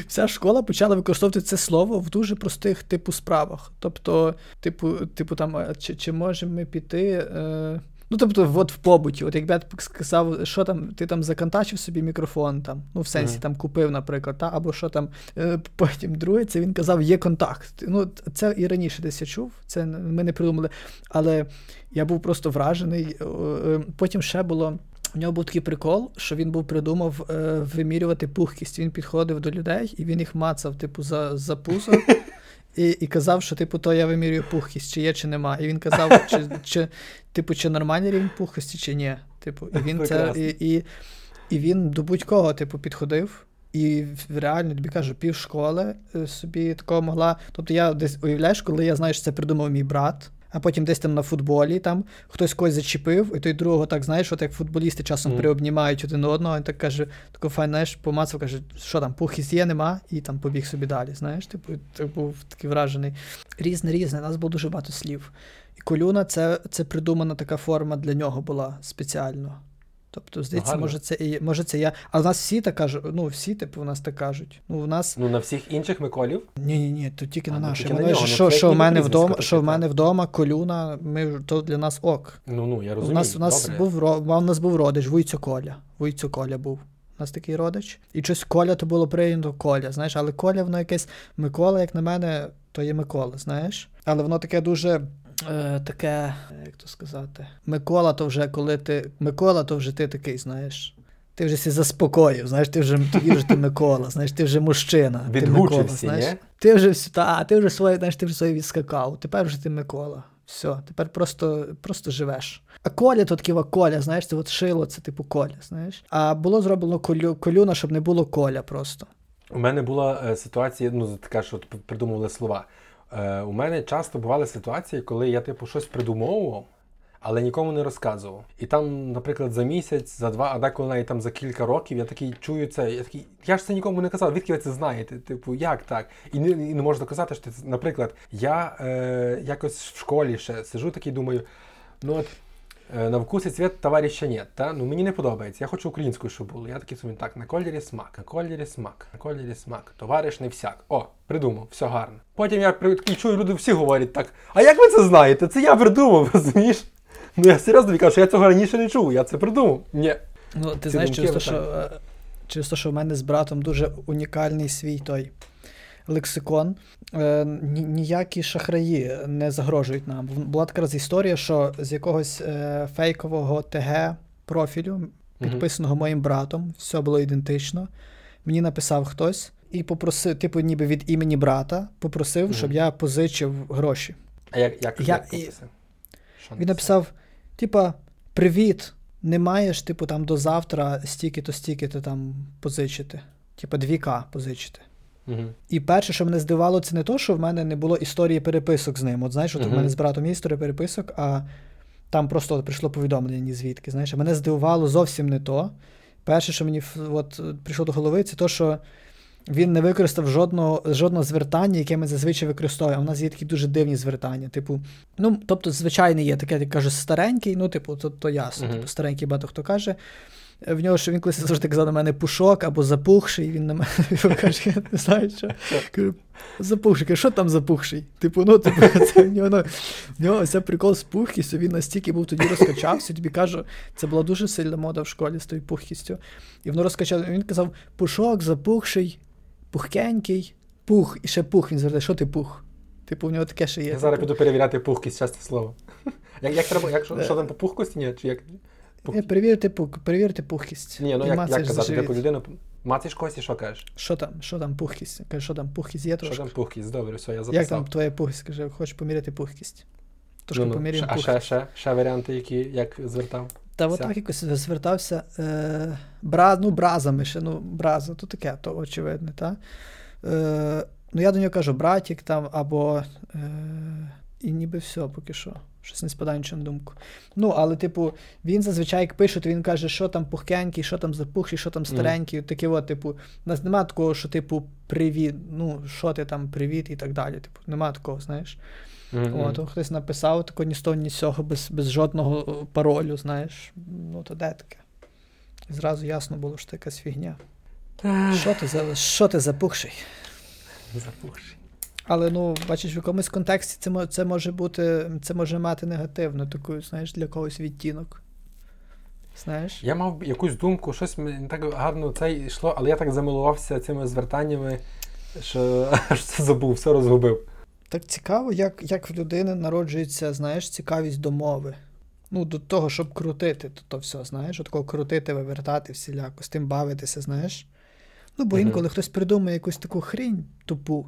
S1: вся школа почала використовувати це слово в дуже простих типу справах. Тобто, типу, типу там, чи, чи можемо ми піти. Е... Ну, тобто, от в побуті, от якби я сказав, що там, ти там закантачив собі мікрофон, там, ну, в сенсі там купив, наприклад, та, або що там. Е, Потім друге, це він казав, є контакт. Ну, це і раніше десь я чув, це ми не придумали. Але я був просто вражений. Е, е, Потім ще було. У нього був такий прикол, що він був придумав е, вимірювати пухкість. Він підходив до людей і він їх мацав, типу, за, за пузо. [laughs] І, і казав, що типу, то я вимірюю пухкість, чи є, чи нема. І він казав, [laughs] чи, чи, типу, чи нормальний рівень пухкості, чи ні. Типу, і він це і, і, і він до будь-кого, типу, підходив. І реально тобі кажу, пів школи е, собі такого могла. Тобто я десь уявляєш, коли я знаю, що це придумав мій брат, а потім десь там на футболі там хтось когось зачепив, і той другого так знаєш, от як футболісти часом
S2: mm.
S1: приобнімають один одного, він так каже, тако файн, знаєш, помацав, каже, що там, пухість є, нема, і там побіг собі далі. Знаєш, типу, ти був такий вражений. Різне, різне, у нас було дуже багато слів. І колюна це, це придумана така форма для нього була спеціально. Тобто, здається,
S2: Гарно.
S1: може це і може це я. А в нас всі так кажуть, ну всі, типу, в нас так кажуть. Ну, в нас.
S2: Ну, на всіх інших Миколів.
S1: Ні, ні, ні, то тільки
S2: А,
S1: на
S2: ну, на ну,
S1: що, що в мене вдома, що в мене вдома, колюна, ми то для нас ок.
S2: Ну, ну, я
S1: У
S2: розумію.
S1: нас, у нас
S2: Добре.
S1: був у нас був родич, Вуйцю Коля. Вуйцю Коля був. У нас такий родич. І щось Коля то було прийнято Коля, знаєш, але Коля, воно якесь Микола, як на мене, то є Микола, знаєш. Але воно таке дуже. Е, таке, як то сказати, Микола, то вже коли ти. Микола, то вже ти такий, знаєш. Ти вже сі заспокоїв, знаєш, ти вже тоді вже ти Микола, знаєш, ти вже мужчина. ти Микола, знаєш.
S2: ні?
S1: Ти вже та, ти вже своє, знаєш, ти вже своє відскакав. Тепер вже ти Микола. Все, тепер просто, просто живеш. А коля то таке коля, знаєш, це от шило, це типу коля, знаєш. А було зроблено колю, колюна, щоб не було коля просто.
S2: У мене була е, ситуація, ну така, що придумували слова. Е, у мене часто бували ситуації, коли я типу щось придумовував, але нікому не розказував. І там, наприклад, за місяць, за два, а деколи навіть там за кілька років я такий чую це. Я такий, я ж це нікому не казав, відки ви це знаєте? Типу, як так? І не, і не можу доказати, що ти, наприклад, я е, якось в школі ще сижу такий, думаю, ну от. Е, На вкус і цвіт товариша нет, та? Ну мені не подобається. Я хочу українською, щоб було. Я такий собі так, на кольорі смак, на кольорі смак, на кольорі смак. Товариш не всяк. О, придумав, все гарно. Потім я такий чую, люди всі говорять так. А як ви це знаєте? Це я придумав, [laughs] розумієш? Ну я серйозно тобі кажу, що я цього раніше не чув, я це придумав. Ні.
S1: Ну, ти
S2: Ці
S1: знаєш, через те, що, е, через те, що в мене з братом дуже унікальний свій той лексикон. Е, ніякі шахраї не загрожують нам. Була така раз історія, що з якогось е, фейкового ТГ профілю, підписаного моїм братом, все було ідентично. Мені написав хтось і попросив, типу, ніби від імені брата, попросив, щоб я позичив гроші.
S2: А як, як,
S1: Я-
S2: як
S1: і-
S2: Що
S1: Він написав: типа, привіт, не маєш, типу, там до завтра стільки-то, стільки-то там позичити. Типа 2К позичити.
S2: Угу.
S1: І перше, що мене здивувало, це не то, що в мене не було історії переписок з ним. От знаєш, от у
S2: Мгм.
S1: мене з братом є історія переписок, а там просто от прийшло повідомлення ні звідки. Знаєш, а мене здивувало зовсім не то. Перше, що мені от, е, прийшло до голови, це то, що він не використав жодного, жодного звертання, яке ми зазвичай використовуємо. У нас є такі дуже дивні звертання. Типу, ну, тобто, звичайне є таке, як каже, старенький, ну, типу, то, то ясно.
S2: Мгм.
S1: Типу, старенький багато хто каже. В нього що він колись завжди казав на мене пушок або запухший, він на мене [laughs] каже, я не знаю, що. Кажу, запухший, що там запухший? Типу, ну, типу, [laughs] це в нього, ну, в нього це прикол з пухкістю, він настільки був тоді розкачався, тобі кажу, це була дуже сильна мода в школі з тою пухкістю. І воно розкачало, він казав, пушок, запухший, пухкенький, пух, і ще пух, він звертає, що ти пух? Типу, в нього таке ще є.
S2: Я зараз
S1: типу.
S2: піду перевіряти пухкість, часте слово. [laughs] Як, як треба, як, що, що там по пухкості? Ні, чи як?
S1: Е, Перевірте, пух, перевірте пухкість.
S2: Ні, ну як, як казати, типу людину, мацаєш когось і що кажеш?
S1: Що там, що там пухкість? Каже, що там пухкість є
S2: Що там пухкість? Добре, все, я
S1: Як там твоя пухкість? Каже, хочеш поміряти пухкість? Трошки
S2: Ну, ну,
S1: поміряємо
S2: ще- а ще, ще, ще варіанти, які як звертав?
S1: Та
S2: Вся.
S1: отак якось звертався. Е, бра, ну, бразами ще, ну, браза, то таке, то очевидне, та? Е, ну, я до нього кажу, братік там, або. Е, і ніби все поки що. Щось не спадає нічого на думку. Ну, але, типу, він зазвичай як пише, то він каже, що там пухкенький, що там запухший, що там старенький. Таке от, типу, у нас нема такого, що, типу, привіт, ну, що ти там, привіт і так далі. Типу, нема такого, знаєш.
S2: Мгм.
S1: От, хтось написав тако ні з того, ні з цього, без, без жодного е, паролю, знаєш. Ну, то де таке? І зразу ясно було, що це якась фігня. Що ти за що ти запухший?
S2: Запухший.
S1: Але ну, бачиш, в якомусь контексті це, це може бути, це може мати негативну таку, знаєш, для когось відтінок. Знаєш?
S2: Я мав якусь думку, щось мені так гарно це йшло, але я так замилувався цими звертаннями, [laughs] що це забув, все розгубив.
S1: Так цікаво, як, як в людини народжується, знаєш, цікавість до мови. Ну, до того, щоб крутити, то, то все, знаєш, от такого крутити, вивертати всіляко, з тим бавитися, знаєш. Ну, бо інколи хтось придумає якусь таку хрінь тупу,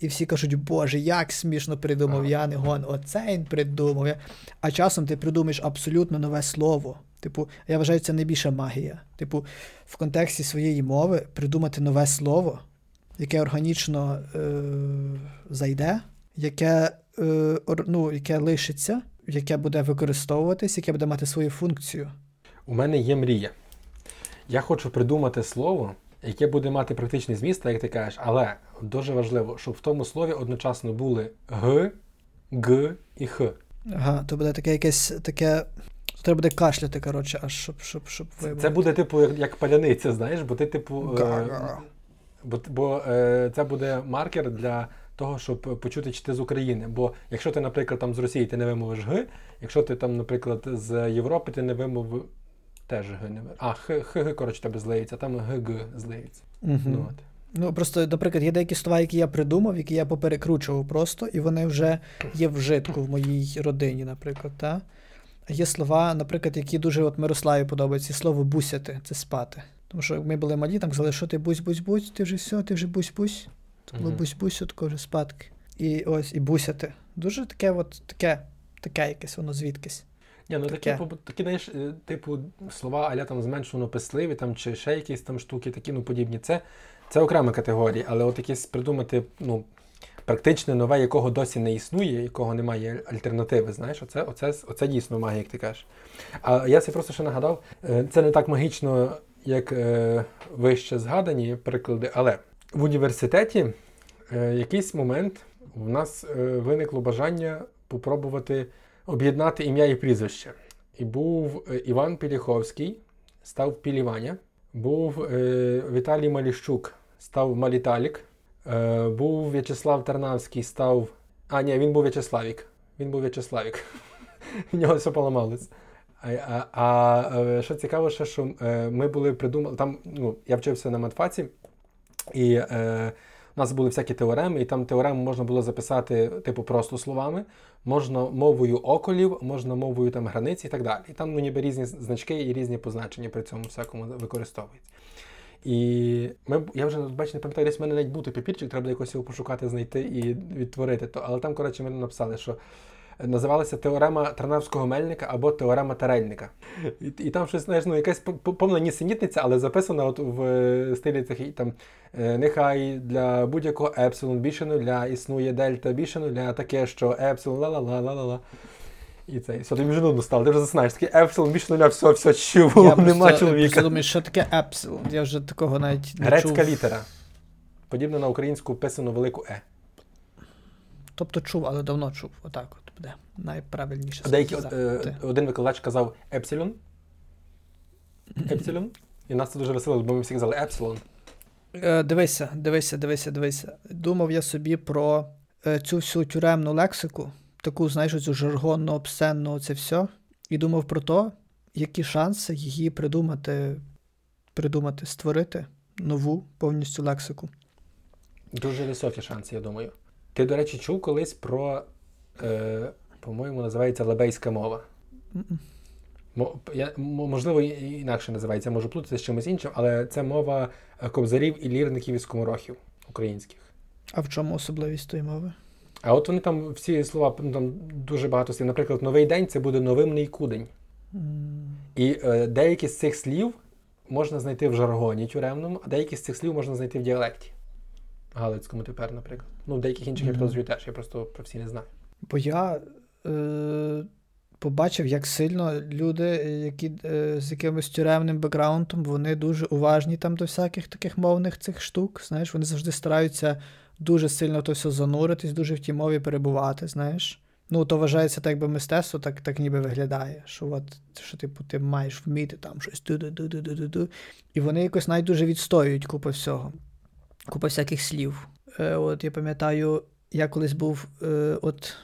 S1: і всі кажуть, Боже, як смішно придумав,
S2: Ага.
S1: я не гон, оце він придумав. А часом ти придумаєш абсолютно нове слово. Типу, я вважаю, це найбільша магія. Типу, в контексті своєї мови придумати нове слово, яке органічно е- зайде, яке, е- ор- ну, яке лишиться, яке буде використовуватись, яке буде мати свою функцію.
S2: У мене є мрія. Я хочу придумати слово, яке буде мати практичний зміст, так як ти кажеш, але дуже важливо, щоб в тому слові одночасно були г, г і х.
S1: Ага, то буде таке якесь таке. Треба буде кашляти, коротше, аж щоб, щоб, щоб
S2: Це,
S1: вибрати.
S2: це буде, типу, як, як паляниця, знаєш, бо ти, типу. е, Бо, бо е, це буде маркер для того, щоб почути, чи ти з України. Бо якщо ти, наприклад, там з Росії ти не вимовиш Г, якщо ти там, наприклад, з Європи ти не вимовив теж Г не. А, Х, Х, коротше, тебе злиється, там Г, Г злиється.
S1: Мгм.
S2: Ну, от.
S1: Ну, просто, наприклад, є деякі слова, які я придумав, які я поперекручував просто, і вони вже є в житку в моїй родині, наприклад. Та? А є слова, наприклад, які дуже от Мирославі подобаються. Слово бусяти це спати. Тому що ми були малі, там казали, що ти бусь-бусь-бусь, ти вже все, ти вже бусь-бусь. Це було бусь-бусь, таке вже спадки. І ось, і бусяти. Дуже таке, от, таке, таке якесь воно звідкись.
S2: Ні, ну такі,
S1: Таке.
S2: побу- такі, знаєш, е, типу, слова аля там зменшено писливі, там, чи ще якісь там штуки, такі, ну, подібні. Це, це окрема категорія, але от якісь придумати, ну, практичне нове, якого досі не існує, якого немає альтернативи, знаєш, оце, оце, оце дійсно магія, як ти кажеш. А я собі просто ще нагадав, е, це не так магічно, як е, вище згадані приклади, але в університеті якийсь момент в нас виникло бажання попробувати об'єднати ім'я і прізвище. І був е, Іван Піліховський, став Піліваня, був е, Віталій Маліщук, став Маліталік, е, був В'ячеслав Тарнавський, став. А, ні, він був В'ячеславік. Він був В'ячеславік. [laughs] В нього все поламалось. А, а, а е, що цікаво, ще, що е, ми були придумали. Там, ну, я вчився на матфаці, і е, у нас були всякі теореми, і там теорему можна було записати, типу, просто словами, можна мовою околів, можна мовою там границь і так далі. І там ну, ніби різні значки і різні позначення при цьому всякому використовується. І ми, я вже бачу, не пам'ятаю, десь в мене навіть бути папірчик, треба якось його пошукати, знайти і відтворити. То. Але там, коротше, ми написали, що називалася теорема Тарнавського мельника або теорема Тарельника. І, і там щось, знаєш, ну, якась по- по- повна нісенітниця, але записана от в е, стилі цих там е, нехай для будь-якого епсилон більше нуля існує дельта більше нуля, таке, що епсилон ла-ла-ла-ла-ла-ла. І це, і все, тобі вже нудно стало, ти вже засинаєш, такий епсилон більше нуля, все, все, чого,
S1: я
S2: нема
S1: просто,
S2: чоловіка.
S1: просто думаю, що таке епсилон. Я вже такого навіть не
S2: Грецька
S1: чув.
S2: літера. Подібно на українську писану велику Е.
S1: Тобто чув, але давно чув. Отак от буде. Найправильніше.
S2: А деякі, е, один викладач казав епсилон. Епсилон. І нас це дуже веселило, бо ми всі казали епсилон.
S1: Е, Дивися, дивися, дивися, дивися. Думав я собі про е, цю всю тюремну лексику, таку, знаєш, цю жаргонну, обсценну, це все. І думав про те, які шанси її придумати, придумати, створити нову повністю лексику.
S2: Дуже високі шанси, я думаю. Ти, до речі, чув колись про, е, по-моєму, називається лебейська мова. Мо- Я, можливо, інакше називається, можу плутати з чимось іншим, але це мова е, кобзарів і лірників і скоморохів українських.
S1: А в чому особливість тої мови?
S2: А от вони там всі слова, ну, там дуже багато слів. Наприклад, новий день це буде новимний кудень.
S1: М,
S2: І е, деякі з цих слів можна знайти в жаргоні тюремному, а деякі з цих слів можна знайти в діалекті. Галицькому тепер, наприклад. Ну, в деяких інших я теж, я просто про всі не знаю.
S1: Бо я е, побачив, як сильно люди, які е, з якимось тюремним бекграундом, вони дуже уважні там до всяких таких мовних цих штук. Знаєш, вони завжди стараються дуже сильно то все зануритись, дуже в тій мові перебувати, знаєш. Ну, то вважається так, якби мистецтво, так, так ніби виглядає. Що от, що типу, ти маєш вміти там щось ду-ду-ду-ду-ду-ду. І вони якось навіть дуже відстоюють купу всього, купа всяких слів. Е, от я пам'ятаю, я колись був, е, от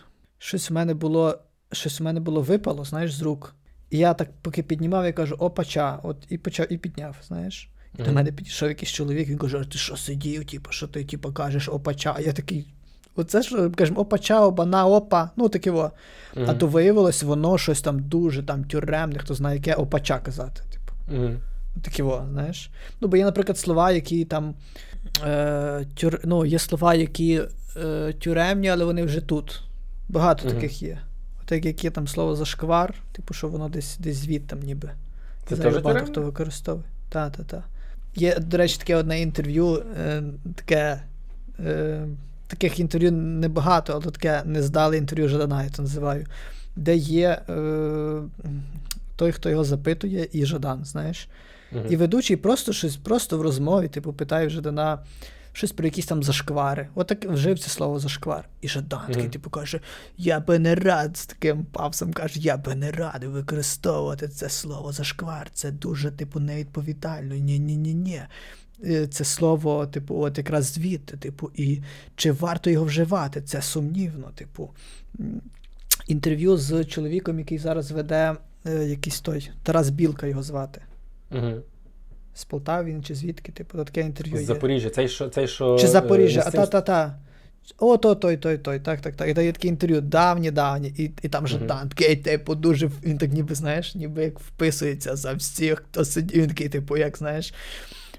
S1: щось в мене було, щось в мене було випало, знаєш, з рук. І я так поки піднімав, я кажу, опача, от і почав, і підняв, знаєш. І до мене підійшов якийсь чоловік, він каже, ти що сидів, типу, що ти типу, кажеш опача? А я такий. Оце ж кажемо, опача, обана, опа, ну таке во. А то виявилось, воно щось там дуже там тюремне, хто знає, яке опача казати. Типу.
S2: Мгм.
S1: Такі во, знаєш. Ну, бо є, наприклад, слова, які там. Е, тюр... Ну, є слова, які е, тюремні, але вони вже тут. Багато
S2: Мгм.
S1: таких є. От як яке там слово зашквар, типу, що воно десь десь звідти ніби.
S2: Це
S1: Зараз
S2: теж
S1: багато хто використовує. Та, та, та. Є, до речі, таке одне інтерв'ю, е, таке. Е, таких інтерв'ю небагато, але таке нездале інтерв'ю Жадана, я це називаю, де є е, той, хто його запитує, і Жадан, знаєш.
S2: Мгм.
S1: І ведучий просто щось просто в розмові, типу, питає Жадана щось про якісь там зашквари. Отак вжив це слово зашквар. І Жадан такий, типу, каже: Я би не рад з таким павсом каже, я би не радий використовувати це слово зашквар. Це дуже, типу, невідповідально. Ні-ні-ні-ні. Е, Це слово, типу, от якраз звідти, типу, і чи варто його вживати? Це сумнівно, типу. Інтерв'ю з чоловіком, який зараз веде е, якийсь той Тарас Білка його звати.
S2: Мгм.
S1: З Полтави він чи звідки, типу, таке інтерв'ю
S2: З. Запоріжжя, цей що, цей, що
S1: Чи
S2: е,
S1: Запоріжжя, а та-та-та. О, то, той, той, той, так, так, так. І дає таке інтерв'ю давні-давні, і, і там же
S2: Мгм.
S1: такий, типу, дуже, він так ніби, знаєш, ніби як вписується за всіх, хто сидів, він такий, типу, як, знаєш,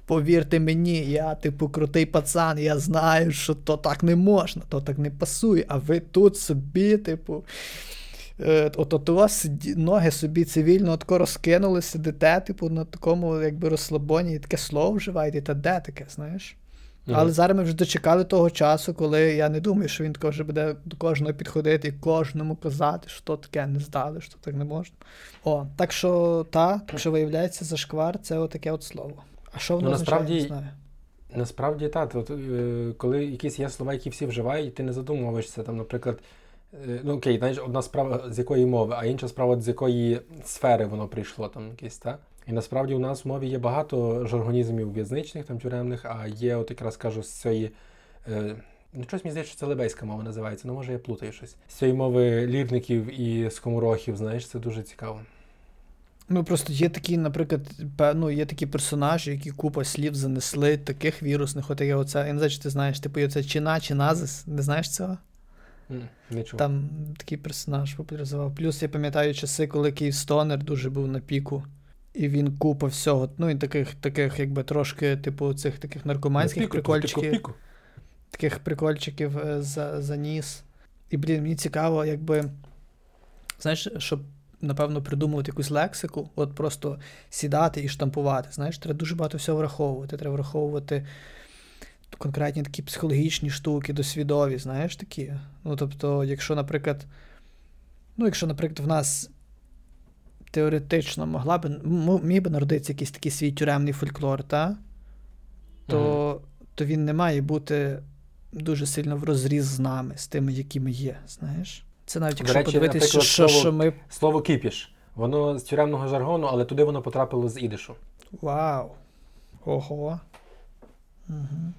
S1: повірте мені, я, типу, крутий пацан, я знаю, що то так не можна, то так не пасує, а ви тут собі, типу, от, от у вас ноги собі цивільно отко розкинули, сидите, типу, на такому, якби, розслабоні, і таке слово вживаєте, та де таке, знаєш?
S2: Мгм.
S1: Але зараз ми вже дочекали того часу, коли я не думаю, що він тако вже буде до кожного підходити і кожному казати, що то таке не здали, що так не можна. О, так що та, так що виявляється, зашквар це отаке от слово. А що воно
S2: Ну,
S1: означає,
S2: насправді,
S1: не знаю.
S2: Насправді так. Е, коли якісь є слова, які всі вживають, ти не задумуєшся. Там, наприклад, е, ну окей, знаєш, одна справа з якої мови, а інша справа з якої сфери воно прийшло там якесь, так? І насправді у нас в мові є багато жаргонізмів в'язничних, там тюремних, а є, от якраз кажу, з цієї. Е, Ну, щось мені здається, що це лебейська мова називається, ну може я плутаю щось. З цієї мови лірників і скоморохів, знаєш, це дуже цікаво.
S1: Ну просто є такі, наприклад, ну, є такі персонажі, які купа слів занесли, таких вірусних, от як оце, я не знаю, чи ти знаєш, типу, оце Чина, Чиназис, не знаєш цього?
S2: М,
S1: Там такий персонаж популяризував. Плюс я пам'ятаю часи, коли Київстонер дуже був на піку. І він купа всього. Ну, і таких, таких, якби трошки, типу, цих таких наркоманських
S2: Піку,
S1: прикольчиків,
S2: піку,
S1: таких прикольчиків е, за, заніс. І, блін, мені цікаво, якби. Знаєш, щоб, напевно, придумувати якусь лексику, от просто сідати і штампувати. Знаєш, треба дуже багато всього враховувати. Треба враховувати конкретні такі психологічні штуки, досвідові, знаєш, такі. Ну, тобто, якщо, наприклад, ну, якщо, наприклад, в нас теоретично могла м- міг би народитися якийсь такий свій тюремний фольклор, та? то, то він не має бути дуже сильно в розріз з нами, з тими, які ми є, знаєш. Це навіть якщо
S2: речі,
S1: подивитися, що, що,
S2: слово-
S1: що ми.
S2: Слово кіпіш. Воно з тюремного жаргону, але туди воно потрапило з ідишу.
S1: Вау! Ого. Угу.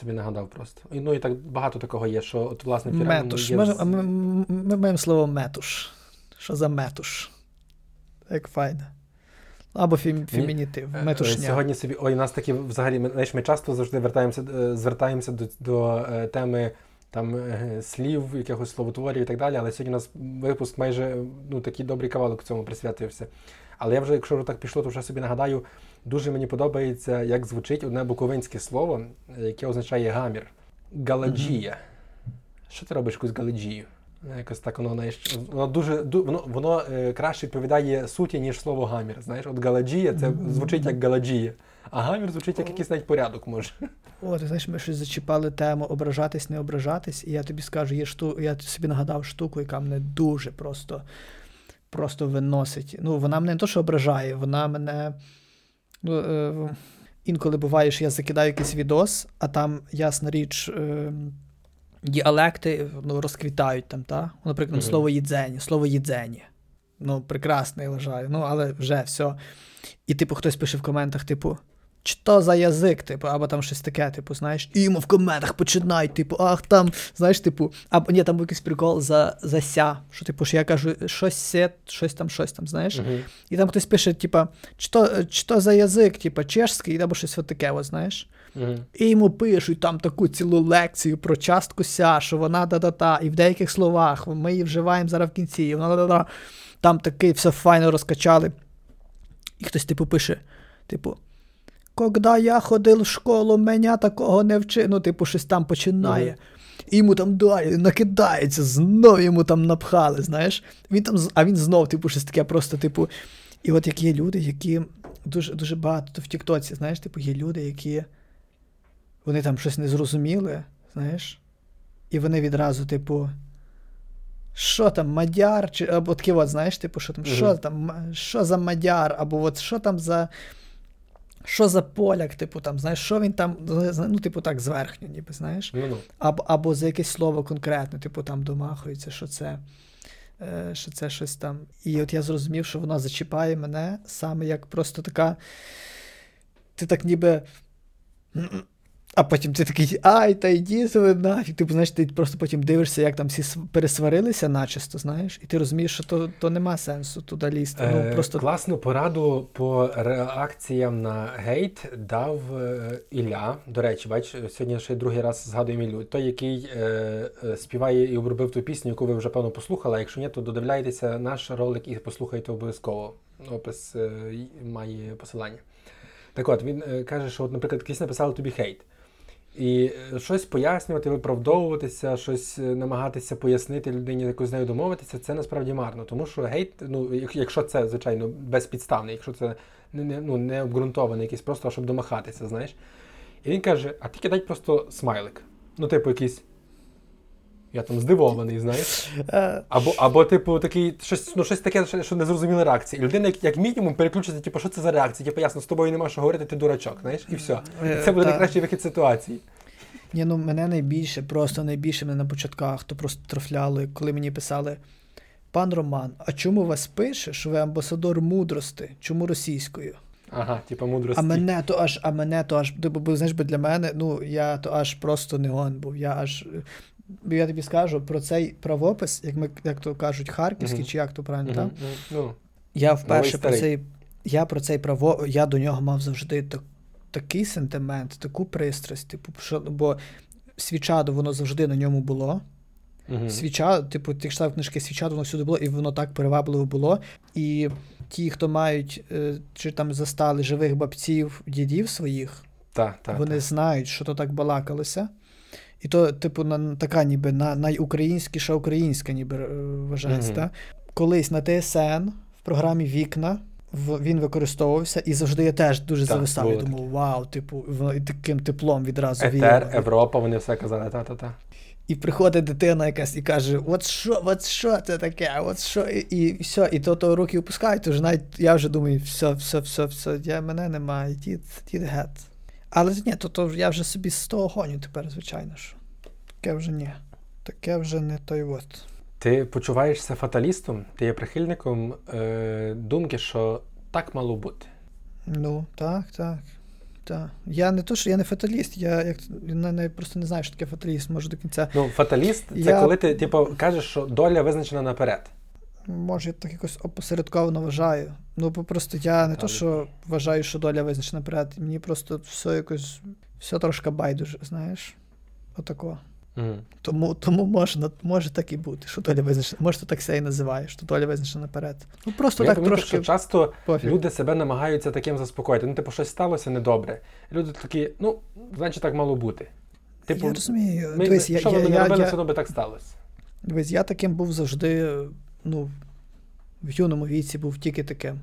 S2: Собі нагадав просто. І, ну і так багато такого є, що от власне в
S1: Метуш.
S2: є.
S1: Ми, ми, ми, ми маємо слово метуш. Що за метуш? Як файно. Або фем, фемінітив.
S2: Е,
S1: Метушня.
S2: Сьогодні собі. Ой, у нас такі взагалі, ми, знаєш, ми часто завжди вертаємося, е, звертаємося до, до е, теми там е, слів, якихось словотворів і так далі. Але сьогодні у нас випуск майже ну, такий добрий кавалок цьому присвятився. Але я вже, якщо вже так пішло, то вже собі нагадаю, дуже мені подобається, як звучить одне буковинське слово, яке означає гамір. Галаджія. Що ти робиш якусь галаджію? Якось так воно знаєш, воно дуже ду- воно, воно е, краще відповідає суті, ніж слово гамір. Знаєш, от галаджія це звучить як галаджія, а гамір звучить як якийсь навіть порядок може.
S1: О, ти знаєш, ми щось зачіпали тему ображатись, не ображатись, і я тобі скажу, є шту... я собі нагадав штуку, яка мене дуже просто, просто виносить. Ну, вона мене не то, що ображає, вона мене. Ну, е... Інколи буває, що я закидаю якийсь відос, а там, ясна річ, е... діалекти ну, розквітають там, та? Наприклад, Наприклад,
S2: Мгм.
S1: слово їдзені, слово їдзені. Ну, прекрасне, я вважаю. Ну, але вже все. І, типу, хтось пише в коментах, типу, що за язик, типу, або там щось таке, типу, знаєш, і йому в коментах починають, типу, ах там, знаєш, типу, або ні, там був якийсь прикол за, за ся, що, типу, що я кажу, щось сет, щось там, щось там, знаєш.
S2: Мгм.
S1: І там хтось пише, типу, що, що за язик, типу, чешський, або щось от таке, от, знаєш.
S2: Мгм.
S1: І йому пишуть там таку цілу лекцію про частку ся, що вона да-да-та, і в деяких словах ми її вживаємо зараз в кінці, і вона да-да. Там таки все файно розкачали. І хтось, типу, пише, типу, Когда я ходив в школу, мене такого не вчили. Ну, типу, щось там починає. І йому там далі накидається, знов йому там напхали, знаєш. Він там, а він знов, типу, щось таке просто, типу. І от як є люди, які дуже, дуже багато в Тіктоці, знаєш, типу, є люди, які вони там щось не зрозуміли, знаєш, і вони відразу, типу, що там, мадяр, чи або таке, от, знаєш, типу, що там,
S2: Мгм.
S1: що там, що за мадяр, або от що там за. Що за поляк, типу, там, знаєш, що він там, ну, типу, так, зверхньо, ніби, знаєш.
S2: Ну-ну.
S1: Або, або за якесь слово конкретне, типу там домахується, що це, е, що це щось там. І от я зрозумів, що воно зачіпає мене саме як просто така. Ти так ніби. А потім ти такий, ай, та йди ви нафіг. Типу, знаєш, ти просто потім дивишся, як там всі св- пересварилися начисто, знаєш, і ти розумієш, що то, то нема сенсу туди лізти.
S2: Е,
S1: Ну, просто
S2: Класну пораду по реакціям на гейт дав е, Ілля. До речі, бач, сьогодні ще другий раз згадуємо Іллю. Той, який е, е, співає і обробив ту пісню, яку ви вже певно послухали. Якщо ні, то додивляйтеся наш ролик і послухайте обов'язково. Опис е, має посилання. Так от, він е, каже, що, от, наприклад, якийсь написали тобі хейт. І е, щось пояснювати, виправдовуватися, щось е, намагатися пояснити людині, якось з нею домовитися, це насправді марно. Тому що гейт, ну якщо це, звичайно, безпідставний, якщо це не, не, ну, не обґрунтований, якийсь просто щоб домахатися, знаєш. І він каже: а ти кидай просто смайлик. Ну, типу, якийсь. Я там здивований, знаєш.
S1: е,
S2: Або, або типу, такий, щось, ну, щось таке, що, що не зрозуміла реакція. І людина, як, як мінімум, переключиться, типу, що це за реакція? Типу, ясно, з тобою нема що говорити, ти дурачок, знаєш, і все. І
S1: Е,
S2: це буде найкращий вихід ситуації.
S1: Ні, ну мене найбільше, просто найбільше мене на початках, то просто трафляли, коли мені писали: Пан Роман, а чому вас пише, що ви амбасадор мудрости? Чому російською?
S2: Ага, типу мудрості.
S1: А мене то аж, а мене то аж, бо знаєш, бо для мене, ну я то аж просто не он був. Я аж. Я тобі скажу про цей правопис, як ми як то кажуть, харківський, чи як то правильно,
S2: мгм, Ну,
S1: Я вперше про цей. Я про цей право, я до нього мав завжди так, такий сентимент, таку пристрасть, типу, що, бо свічадо воно завжди на ньому було.
S2: мгм.
S1: Свіча, типу, ти читав книжки свіча, воно всюди було, і воно так привабливо було. І ті, хто мають, е, чи там застали живих бабців, дідів своїх,
S2: Та, та,
S1: вони
S2: та.
S1: знають, що то так балакалося. І то, типу, на, така ніби на, найукраїнськіша українська, ніби е, вважається. Та? Колись на ТСН в програмі Вікна в, він використовувався, і завжди я теж дуже
S2: Так,
S1: зависав. Я думав, вау, типу, і таким теплом відразу
S2: Етер,
S1: віяло.
S2: Європа, вони все казали, та-та-та.
S1: І приходить дитина якась і каже: От що, от що це таке? От що? І, і все, і то, то руки опускають, то вже навіть я вже думаю, все, все, все, все, я, мене немає, дід, дід гет. Але ні, то, то я вже собі з того гоню тепер, звичайно що. Таке вже ні. Таке вже не той от.
S2: Ти почуваєшся фаталістом, ти є прихильником е, думки, що так мало бути.
S1: Ну, так, так. Так. Я не то, що я не фаталіст, я як я просто не знаю, що таке фаталіст, може до кінця.
S2: Ну, фаталіст це
S1: Я-
S2: коли ти, типу, кажеш, що доля визначена наперед.
S1: Може, я так якось опосередковано вважаю. Ну, бо просто я не то, що вважаю, що доля визначена наперед. Мені просто все якось, все трошки байдуже, знаєш. Отако.
S2: Угу.
S1: Тому, тому можна, може так і бути, що доля визначена. Може, ти так все і називаєш, що доля визначена наперед. Ну просто
S2: Я
S1: так
S2: помітив,
S1: трошки
S2: що часто
S1: пофіг.
S2: люди себе намагаються таким заспокоїти. Ну, типу, щось сталося недобре. Люди такі, ну, значить, так мало бути. Типу,
S1: я розумію.
S2: ми,
S1: дивись, я,
S2: що
S1: я,
S2: ви не робили,
S1: я,
S2: все одно би так сталося.
S1: Дивись, я таким був завжди, ну, в юному віці був тільки таким.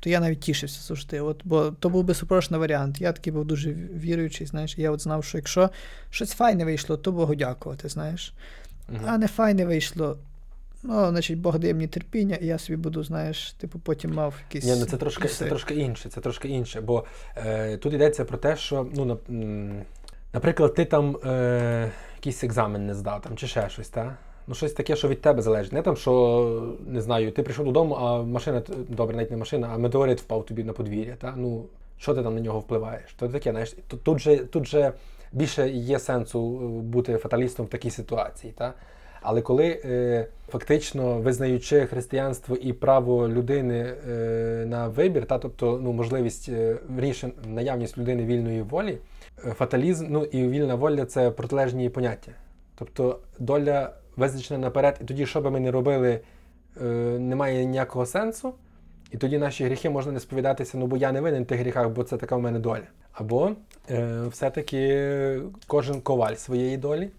S1: То я навіть тішився завжди. От, бо то був безсупрочний варіант. Я такий був дуже віруючий, знаєш. Я от знав, що якщо щось файне вийшло, то Богу дякувати, знаєш.
S2: Мгм.
S1: А не файне вийшло. Ну, значить, Бог дає мені терпіння, і я собі буду, знаєш, типу, потім мав якісь.
S2: Ні, ну це трошки, це трошки інше, це трошки інше. Бо е, тут йдеться про те, що, ну, на, наприклад, ти там е, якийсь екзамен не здав там, чи ще щось, та? Ну, щось таке, що від тебе залежить. Не там, що не знаю, ти прийшов додому, а машина, добре, навіть не машина, а метеорит впав тобі на подвір'я. Та? Ну, що ти там на нього впливаєш? То таке, знаєш, тут, же, тут же більше є сенсу е, бути фаталістом в такій ситуації. Та? Але коли е, фактично визнаючи християнство і право людини е, на вибір, та тобто ну, можливість е, вірніше, наявність людини вільної волі, е, фаталізм ну, і вільна воля це протилежні поняття. Тобто доля визначена наперед, і тоді, що би ми не робили, е, немає ніякого сенсу. І тоді наші гріхи можна не сповідатися, ну бо я не винен в тих гріхах, бо це така в мене доля. Або е, все-таки кожен коваль своєї долі.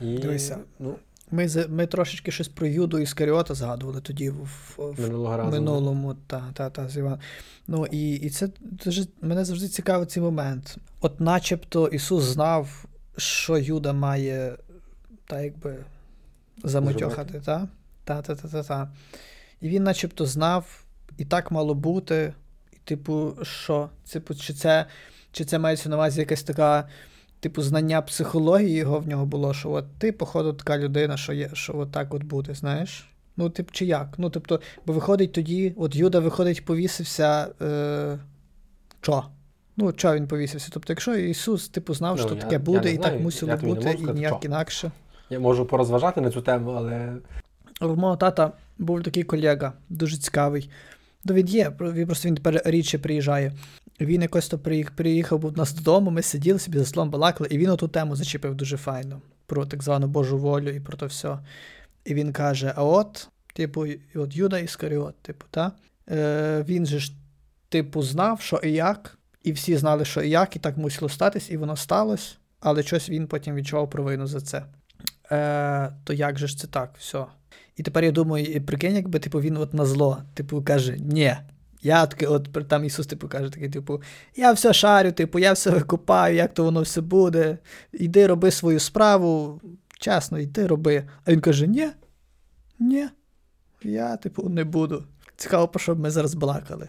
S2: І,
S1: Дивися,
S2: ну,
S1: ми, ми трошечки щось про Юду Іскаріота згадували тоді в, в,
S2: минулого разу.
S1: минулому, та, та, та, з Іван. Ну і, і це дуже мене завжди цікавий цей момент. От начебто Ісус знав, що Юда має та якби замутьохати, та? Та, та, та, та, та. І він начебто знав, і так мало бути. І, типу, що? Типу, чи це, чи це мається на увазі якась така. Типу, знання психології його в нього було, що от ти, походу, така людина, що є, що от так от буде, знаєш? Ну, тип, чи як? Ну, тобто, бо виходить тоді, от Юда виходить, повісився. Е, що? Ну, чого він повісився? Тобто, якщо Ісус, типу, знав,
S2: Ну,
S1: що
S2: я-
S1: таке
S2: я
S1: буде, і
S2: знаю,
S1: так мусило бути, і ніяк
S2: що.
S1: інакше.
S2: Я можу порозважати на цю тему, але
S1: В мого тата був такий колега, дуже цікавий. Ну, він є, він просто він тепер рідше приїжджає. Він якось то приїхав був до нас додому, ми сиділи собі за столом балакали, і він оту тему зачепив дуже файно про так звану Божу волю і про то все. І він каже: а от, типу, от Юда Іскаріот, типу, та? Е, він же ж, типу, знав, що і як, і всі знали, що і як, і так мусило статись, і воно сталося, але щось він потім відчував провину за це. Е, то як же ж це так? Все. І тепер я думаю, прикинь, якби типу, він от на зло, типу, каже, ні. Я таки, от там Ісус, типу, каже, такий, типу, я все шарю, типу, я все викупаю, як то воно все буде. Іди роби свою справу, чесно, йди роби. А він каже: ні, ні, я, типу, не буду. Цікаво, про що б ми зараз балакали.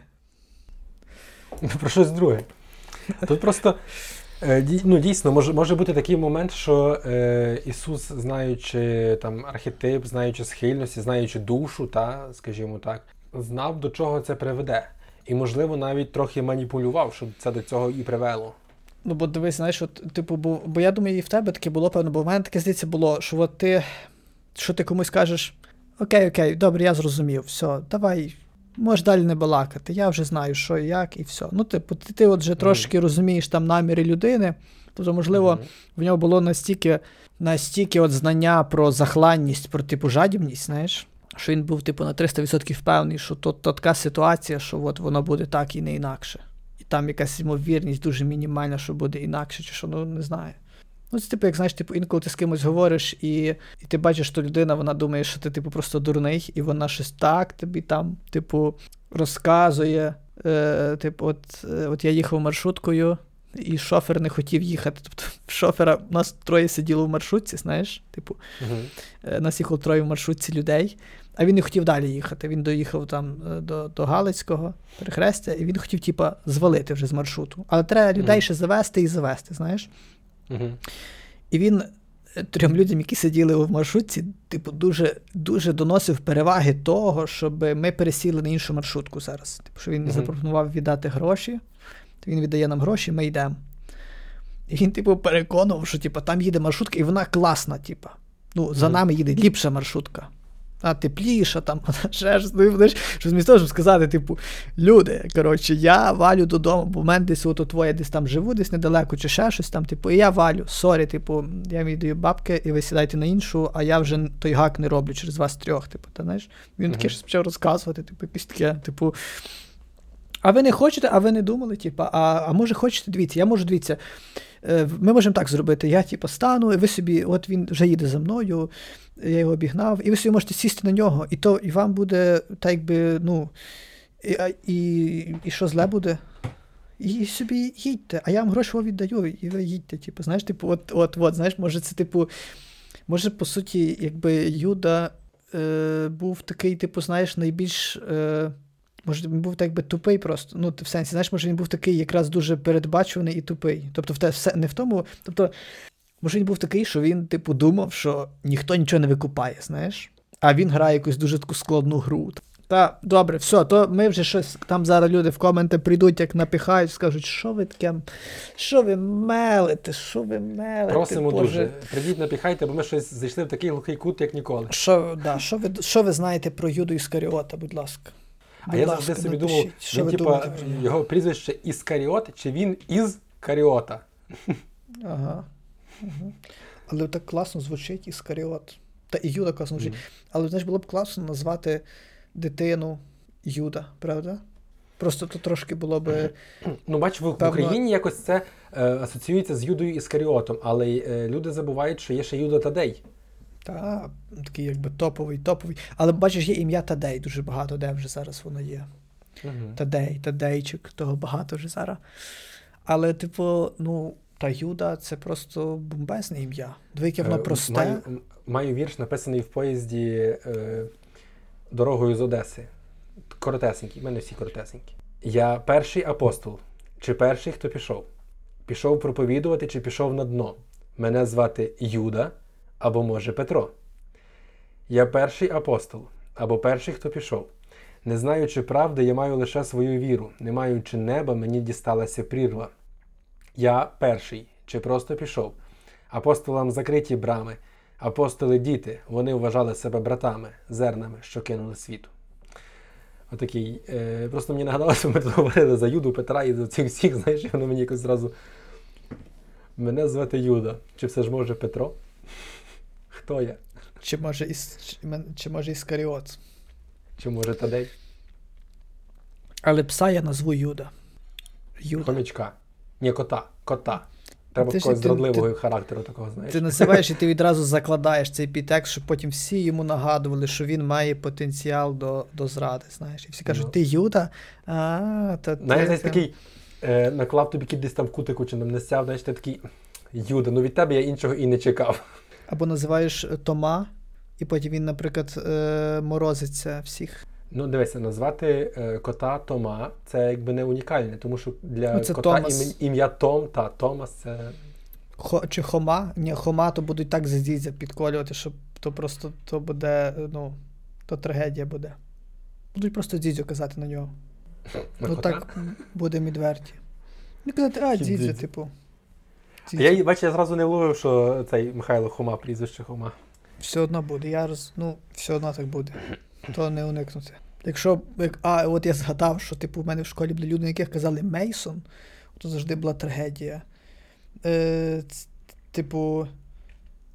S2: про щось друге. Тут просто ну, дійсно може, може бути такий момент, що е, Ісус, знаючи там архетип, знаючи схильності, знаючи душу, та, скажімо так, знав, до чого це приведе. І, можливо, навіть трохи маніпулював, щоб це до цього і привело.
S1: Ну, бо дивись, знаєш, от, типу, бо, бо я думаю, і в тебе таке було, певно, бо в мене таке здається було, що от ти, що ти комусь кажеш, окей, окей, добре, я зрозумів, все, давай, можеш далі не балакати, я вже знаю, що і як, і все. Ну, типу, ти, ти от вже трошки розумієш там наміри людини, тобто, можливо,
S2: Мгм.
S1: в нього було настільки, настільки от знання про захланність, про типу жадібність, знаєш, що він був, типу, на 300% впевнений, що то, то така ситуація, що от воно буде так і не інакше. І там якась ймовірність дуже мінімальна, що буде інакше, чи що, ну не знаю. Ну, це типу, як знаєш, типу, інколи ти з кимось говориш, і, і ти бачиш, що людина, вона думає, що ти, типу, просто дурний, і вона щось так тобі там, типу, розказує. Е, типу, от, е, от я їхав маршруткою, і шофер не хотів їхати. Тобто, [laughs] шофера у нас троє сиділо в маршрутці, знаєш, типу. Е, нас їхало троє в маршрутці людей, а він не хотів далі їхати. Він доїхав там е, до, до Галицького перехрестя, і він хотів, типа, звалити вже з маршруту. Але треба людей
S2: Мгм.
S1: ще завести і завести, знаєш.
S2: Мгм.
S1: І він е, трьом людям, які сиділи в маршрутці, типу, дуже, дуже доносив переваги того, щоб ми пересіли на іншу маршрутку зараз. Типу, що він
S2: Мгм.
S1: запропонував віддати гроші, то він віддає нам гроші, ми йдемо. І він, типу, переконував, що типу, там їде маршрутка, і вона класна, типу. Ну, за
S2: Мгм.
S1: нами їде ліпша маршрутка. А тепліша, там, [laughs] ще ж, що змість того, щоб сказати, типу, люди, коротше, я валю додому, бо в мене десь от твоє десь там живу, десь недалеко, чи ще щось там, типу, і я валю, сорі, типу, я віддаю бабки, і ви сідайте на іншу, а я вже той гак не роблю через вас трьох, типу, та знаєш. Він таке щось почав розказувати, типу, якесь таке, типу. А ви не хочете, а ви не думали, типу, а, а може хочете, дивіться, я можу дивіться. Е, Ми можемо так зробити. Я, типу, стану, і ви собі, от він вже їде за мною, я його обігнав, і ви собі можете сісти на нього, і то і вам буде так, якби, ну. І, і, і що зле буде? І собі їдьте, а я вам гроші віддаю, і ви їдьте. Типу, знаєш, типу, от, от, от, знаєш, може, це, типу, може, по суті, якби Юда е, був такий, типу, знаєш, найбільш. Е, Може, він був так якби тупий просто. Ну, в сенсі, знаєш, може, він був такий якраз дуже передбачуваний і тупий. Тобто, в те, все, не в тому. Тобто, може, він був такий, що він, типу, думав, що ніхто нічого не викупає, знаєш. А він грає якусь дуже таку складну гру. Та добре, все, то ми вже щось там зараз люди в коменти прийдуть, як напіхають, скажуть, що ви таке, що ви мелите, що ви мелите.
S2: Просимо
S1: Боже.
S2: дуже. Прийдіть, напіхайте, бо ми щось зайшли в такий глухий кут, як ніколи.
S1: Що, да, що, ви, що ви знаєте про Юду Іскаріота, будь ласка.
S2: А я завжди собі думав,
S1: що
S2: він, типа, його прізвище Іскаріот, чи він із Каріота.
S1: Ага. Угу. Але так класно звучить Іскаріот. Та і Юда класно звучить. Але знаєш, було б класно назвати дитину Юда, правда? Просто то трошки було би.
S2: Ну, бач, в, в Україні якось це е, асоціюється з Юдою Іскаріотом, але е, люди забувають, що є ще Юда Тадей.
S1: Та, такий якби топовий, топовий. Але бачиш, є ім'я Тадей, дуже багато де вже зараз воно є.
S2: Мгм.
S1: Тадей, Тадейчик, того багато вже зараз. Але, типу, ну, та Юда це просто бомбезне ім'я. Диви, воно
S2: Е,
S1: просте.
S2: Маю, маю вірш, написаний в поїзді е, дорогою з Одеси. Коротесенький, в мене всі коротесенькі. Я перший апостол, чи перший, хто пішов? Пішов проповідувати, чи пішов на дно? Мене звати Юда або може Петро. Я перший апостол, або перший, хто пішов. Не знаючи правди, я маю лише свою віру. Не маючи неба, мені дісталася прірва. Я перший, чи просто пішов. Апостолам закриті брами, апостоли діти, вони вважали себе братами, зернами, що кинули світу. Отакий. Е, просто мені нагадалося, ми тут говорили за Юду Петра і за цих всіх, знаєш, воно мені якось зразу. Мене звати Юда. Чи все ж може Петро? Хто я?
S1: Чи може іс, чи, чи може Іскаріот.
S2: Чи може Тадей?
S1: Але пса я назву Юда. Юда.
S2: Хомячка. Ні, кота. Кота. Треба
S1: Ти
S2: такого
S1: ти-
S2: зрадливого характеру такого, знаєш.
S1: Ти називаєш і ти відразу закладаєш цей підтекст, щоб потім всі йому нагадували, що він має потенціал до, до зради, знаєш. І всі кажуть,
S2: Ну.
S1: ти Юда? А, ти.
S2: Знаєш,
S1: там».
S2: такий е, наклав тобі кіт десь там в кутику чи не сяв, знаєш, ти такий Юда, ну від тебе я іншого і не чекав.
S1: Або називаєш е, Тома, і потім він, наприклад, е, морозиться всіх.
S2: Ну, дивися, назвати е, кота Тома це якби не унікальне, тому що для
S1: Ну, це
S2: кота ім'я, Том та Томас це.
S1: Хо, чи Хома? Ні, Хома то будуть так за дідзя підколювати, що то просто то буде, ну, то трагедія буде. Будуть просто дідзю казати на нього.
S2: на
S1: ну
S2: кота.
S1: так м, буде відверті. Не казати, а,
S2: Чи
S1: дідзя,
S2: А Я бачу, я зразу не вловив, що цей Михайло Хома, прізвище Хома.
S1: Все одно буде. Я роз... Ну, все одно так буде. То не уникнути. Якщо, як, а, от я згадав, що типу, в мене в школі були люди, на яких казали Мейсон, то завжди була трагедія. Е, ц- типу,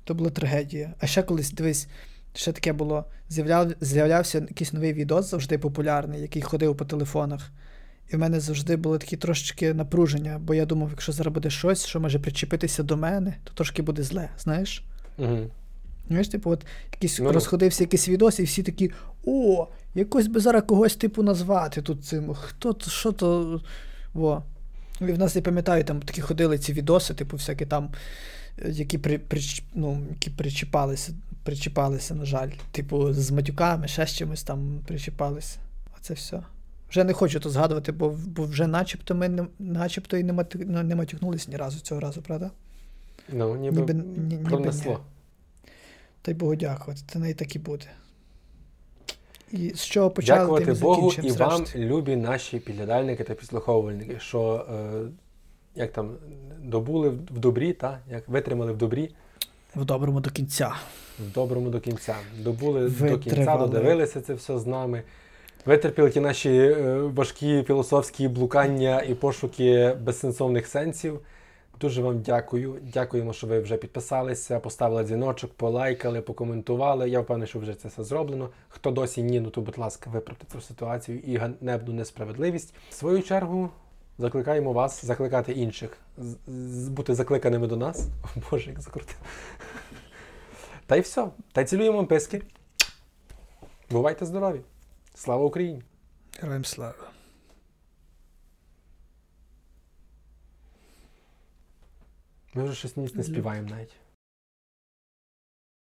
S1: то була трагедія. А ще колись, дивись, ще таке було. З'являв, з'являвся якийсь новий відос, завжди популярний, який ходив по телефонах. І в мене завжди було такі трошечки напруження, бо я думав, якщо зараз буде щось, що може причепитися до мене, то трошки буде зле, знаєш?
S2: Угу.
S1: Знаєш, типу, от якийсь
S2: Ну,
S1: розходився якийсь відос, і всі такі: о, якось би зараз когось типу назвати тут цим. Хто то, що то. Во. І в нас, я пам'ятаю, там такі ходили ці відоси, типу, всякі там, е, які при, прич- ну, які причіпалися, причіпалися, на жаль. Типу, з матюками, ще з чимось там причіпалися. А це все. Вже не хочу то згадувати, бо, бо вже начебто ми не, начебто і не, матю, ну, не матюкнулись ні разу цього разу, правда?
S2: Ну, ніби,
S1: Ніби- ні- ніби ні. Та й Богу дякувати, це не так і буде. І з чого почали,
S2: Дякувати
S1: і
S2: Богу і вам, любі наші підглядальники та підслуховувальники, що е, як там добули в добрі, та, як витримали в добрі,
S1: В доброму до кінця.
S2: в доброму до кінця. Добули до кінця, додивилися це все з нами. Витерпіли ті наші е, важкі філософські блукання і пошуки безсенсовних сенсів. Дуже вам дякую. Дякуємо, що ви вже підписалися, поставили дзвіночок, полайкали, покоментували. Я впевнений, що вже це все зроблено. Хто досі ні, ну то, будь ласка, виправте цю ситуацію і ганебну несправедливість. В свою чергу закликаємо вас закликати інших, бути закликаними до нас. О Боже, як закрутив. Та й все. Та й цілюємо писки. Бувайте здорові! Слава Україні!
S1: Героям слава.
S2: Ми вже щось не співаємо навіть.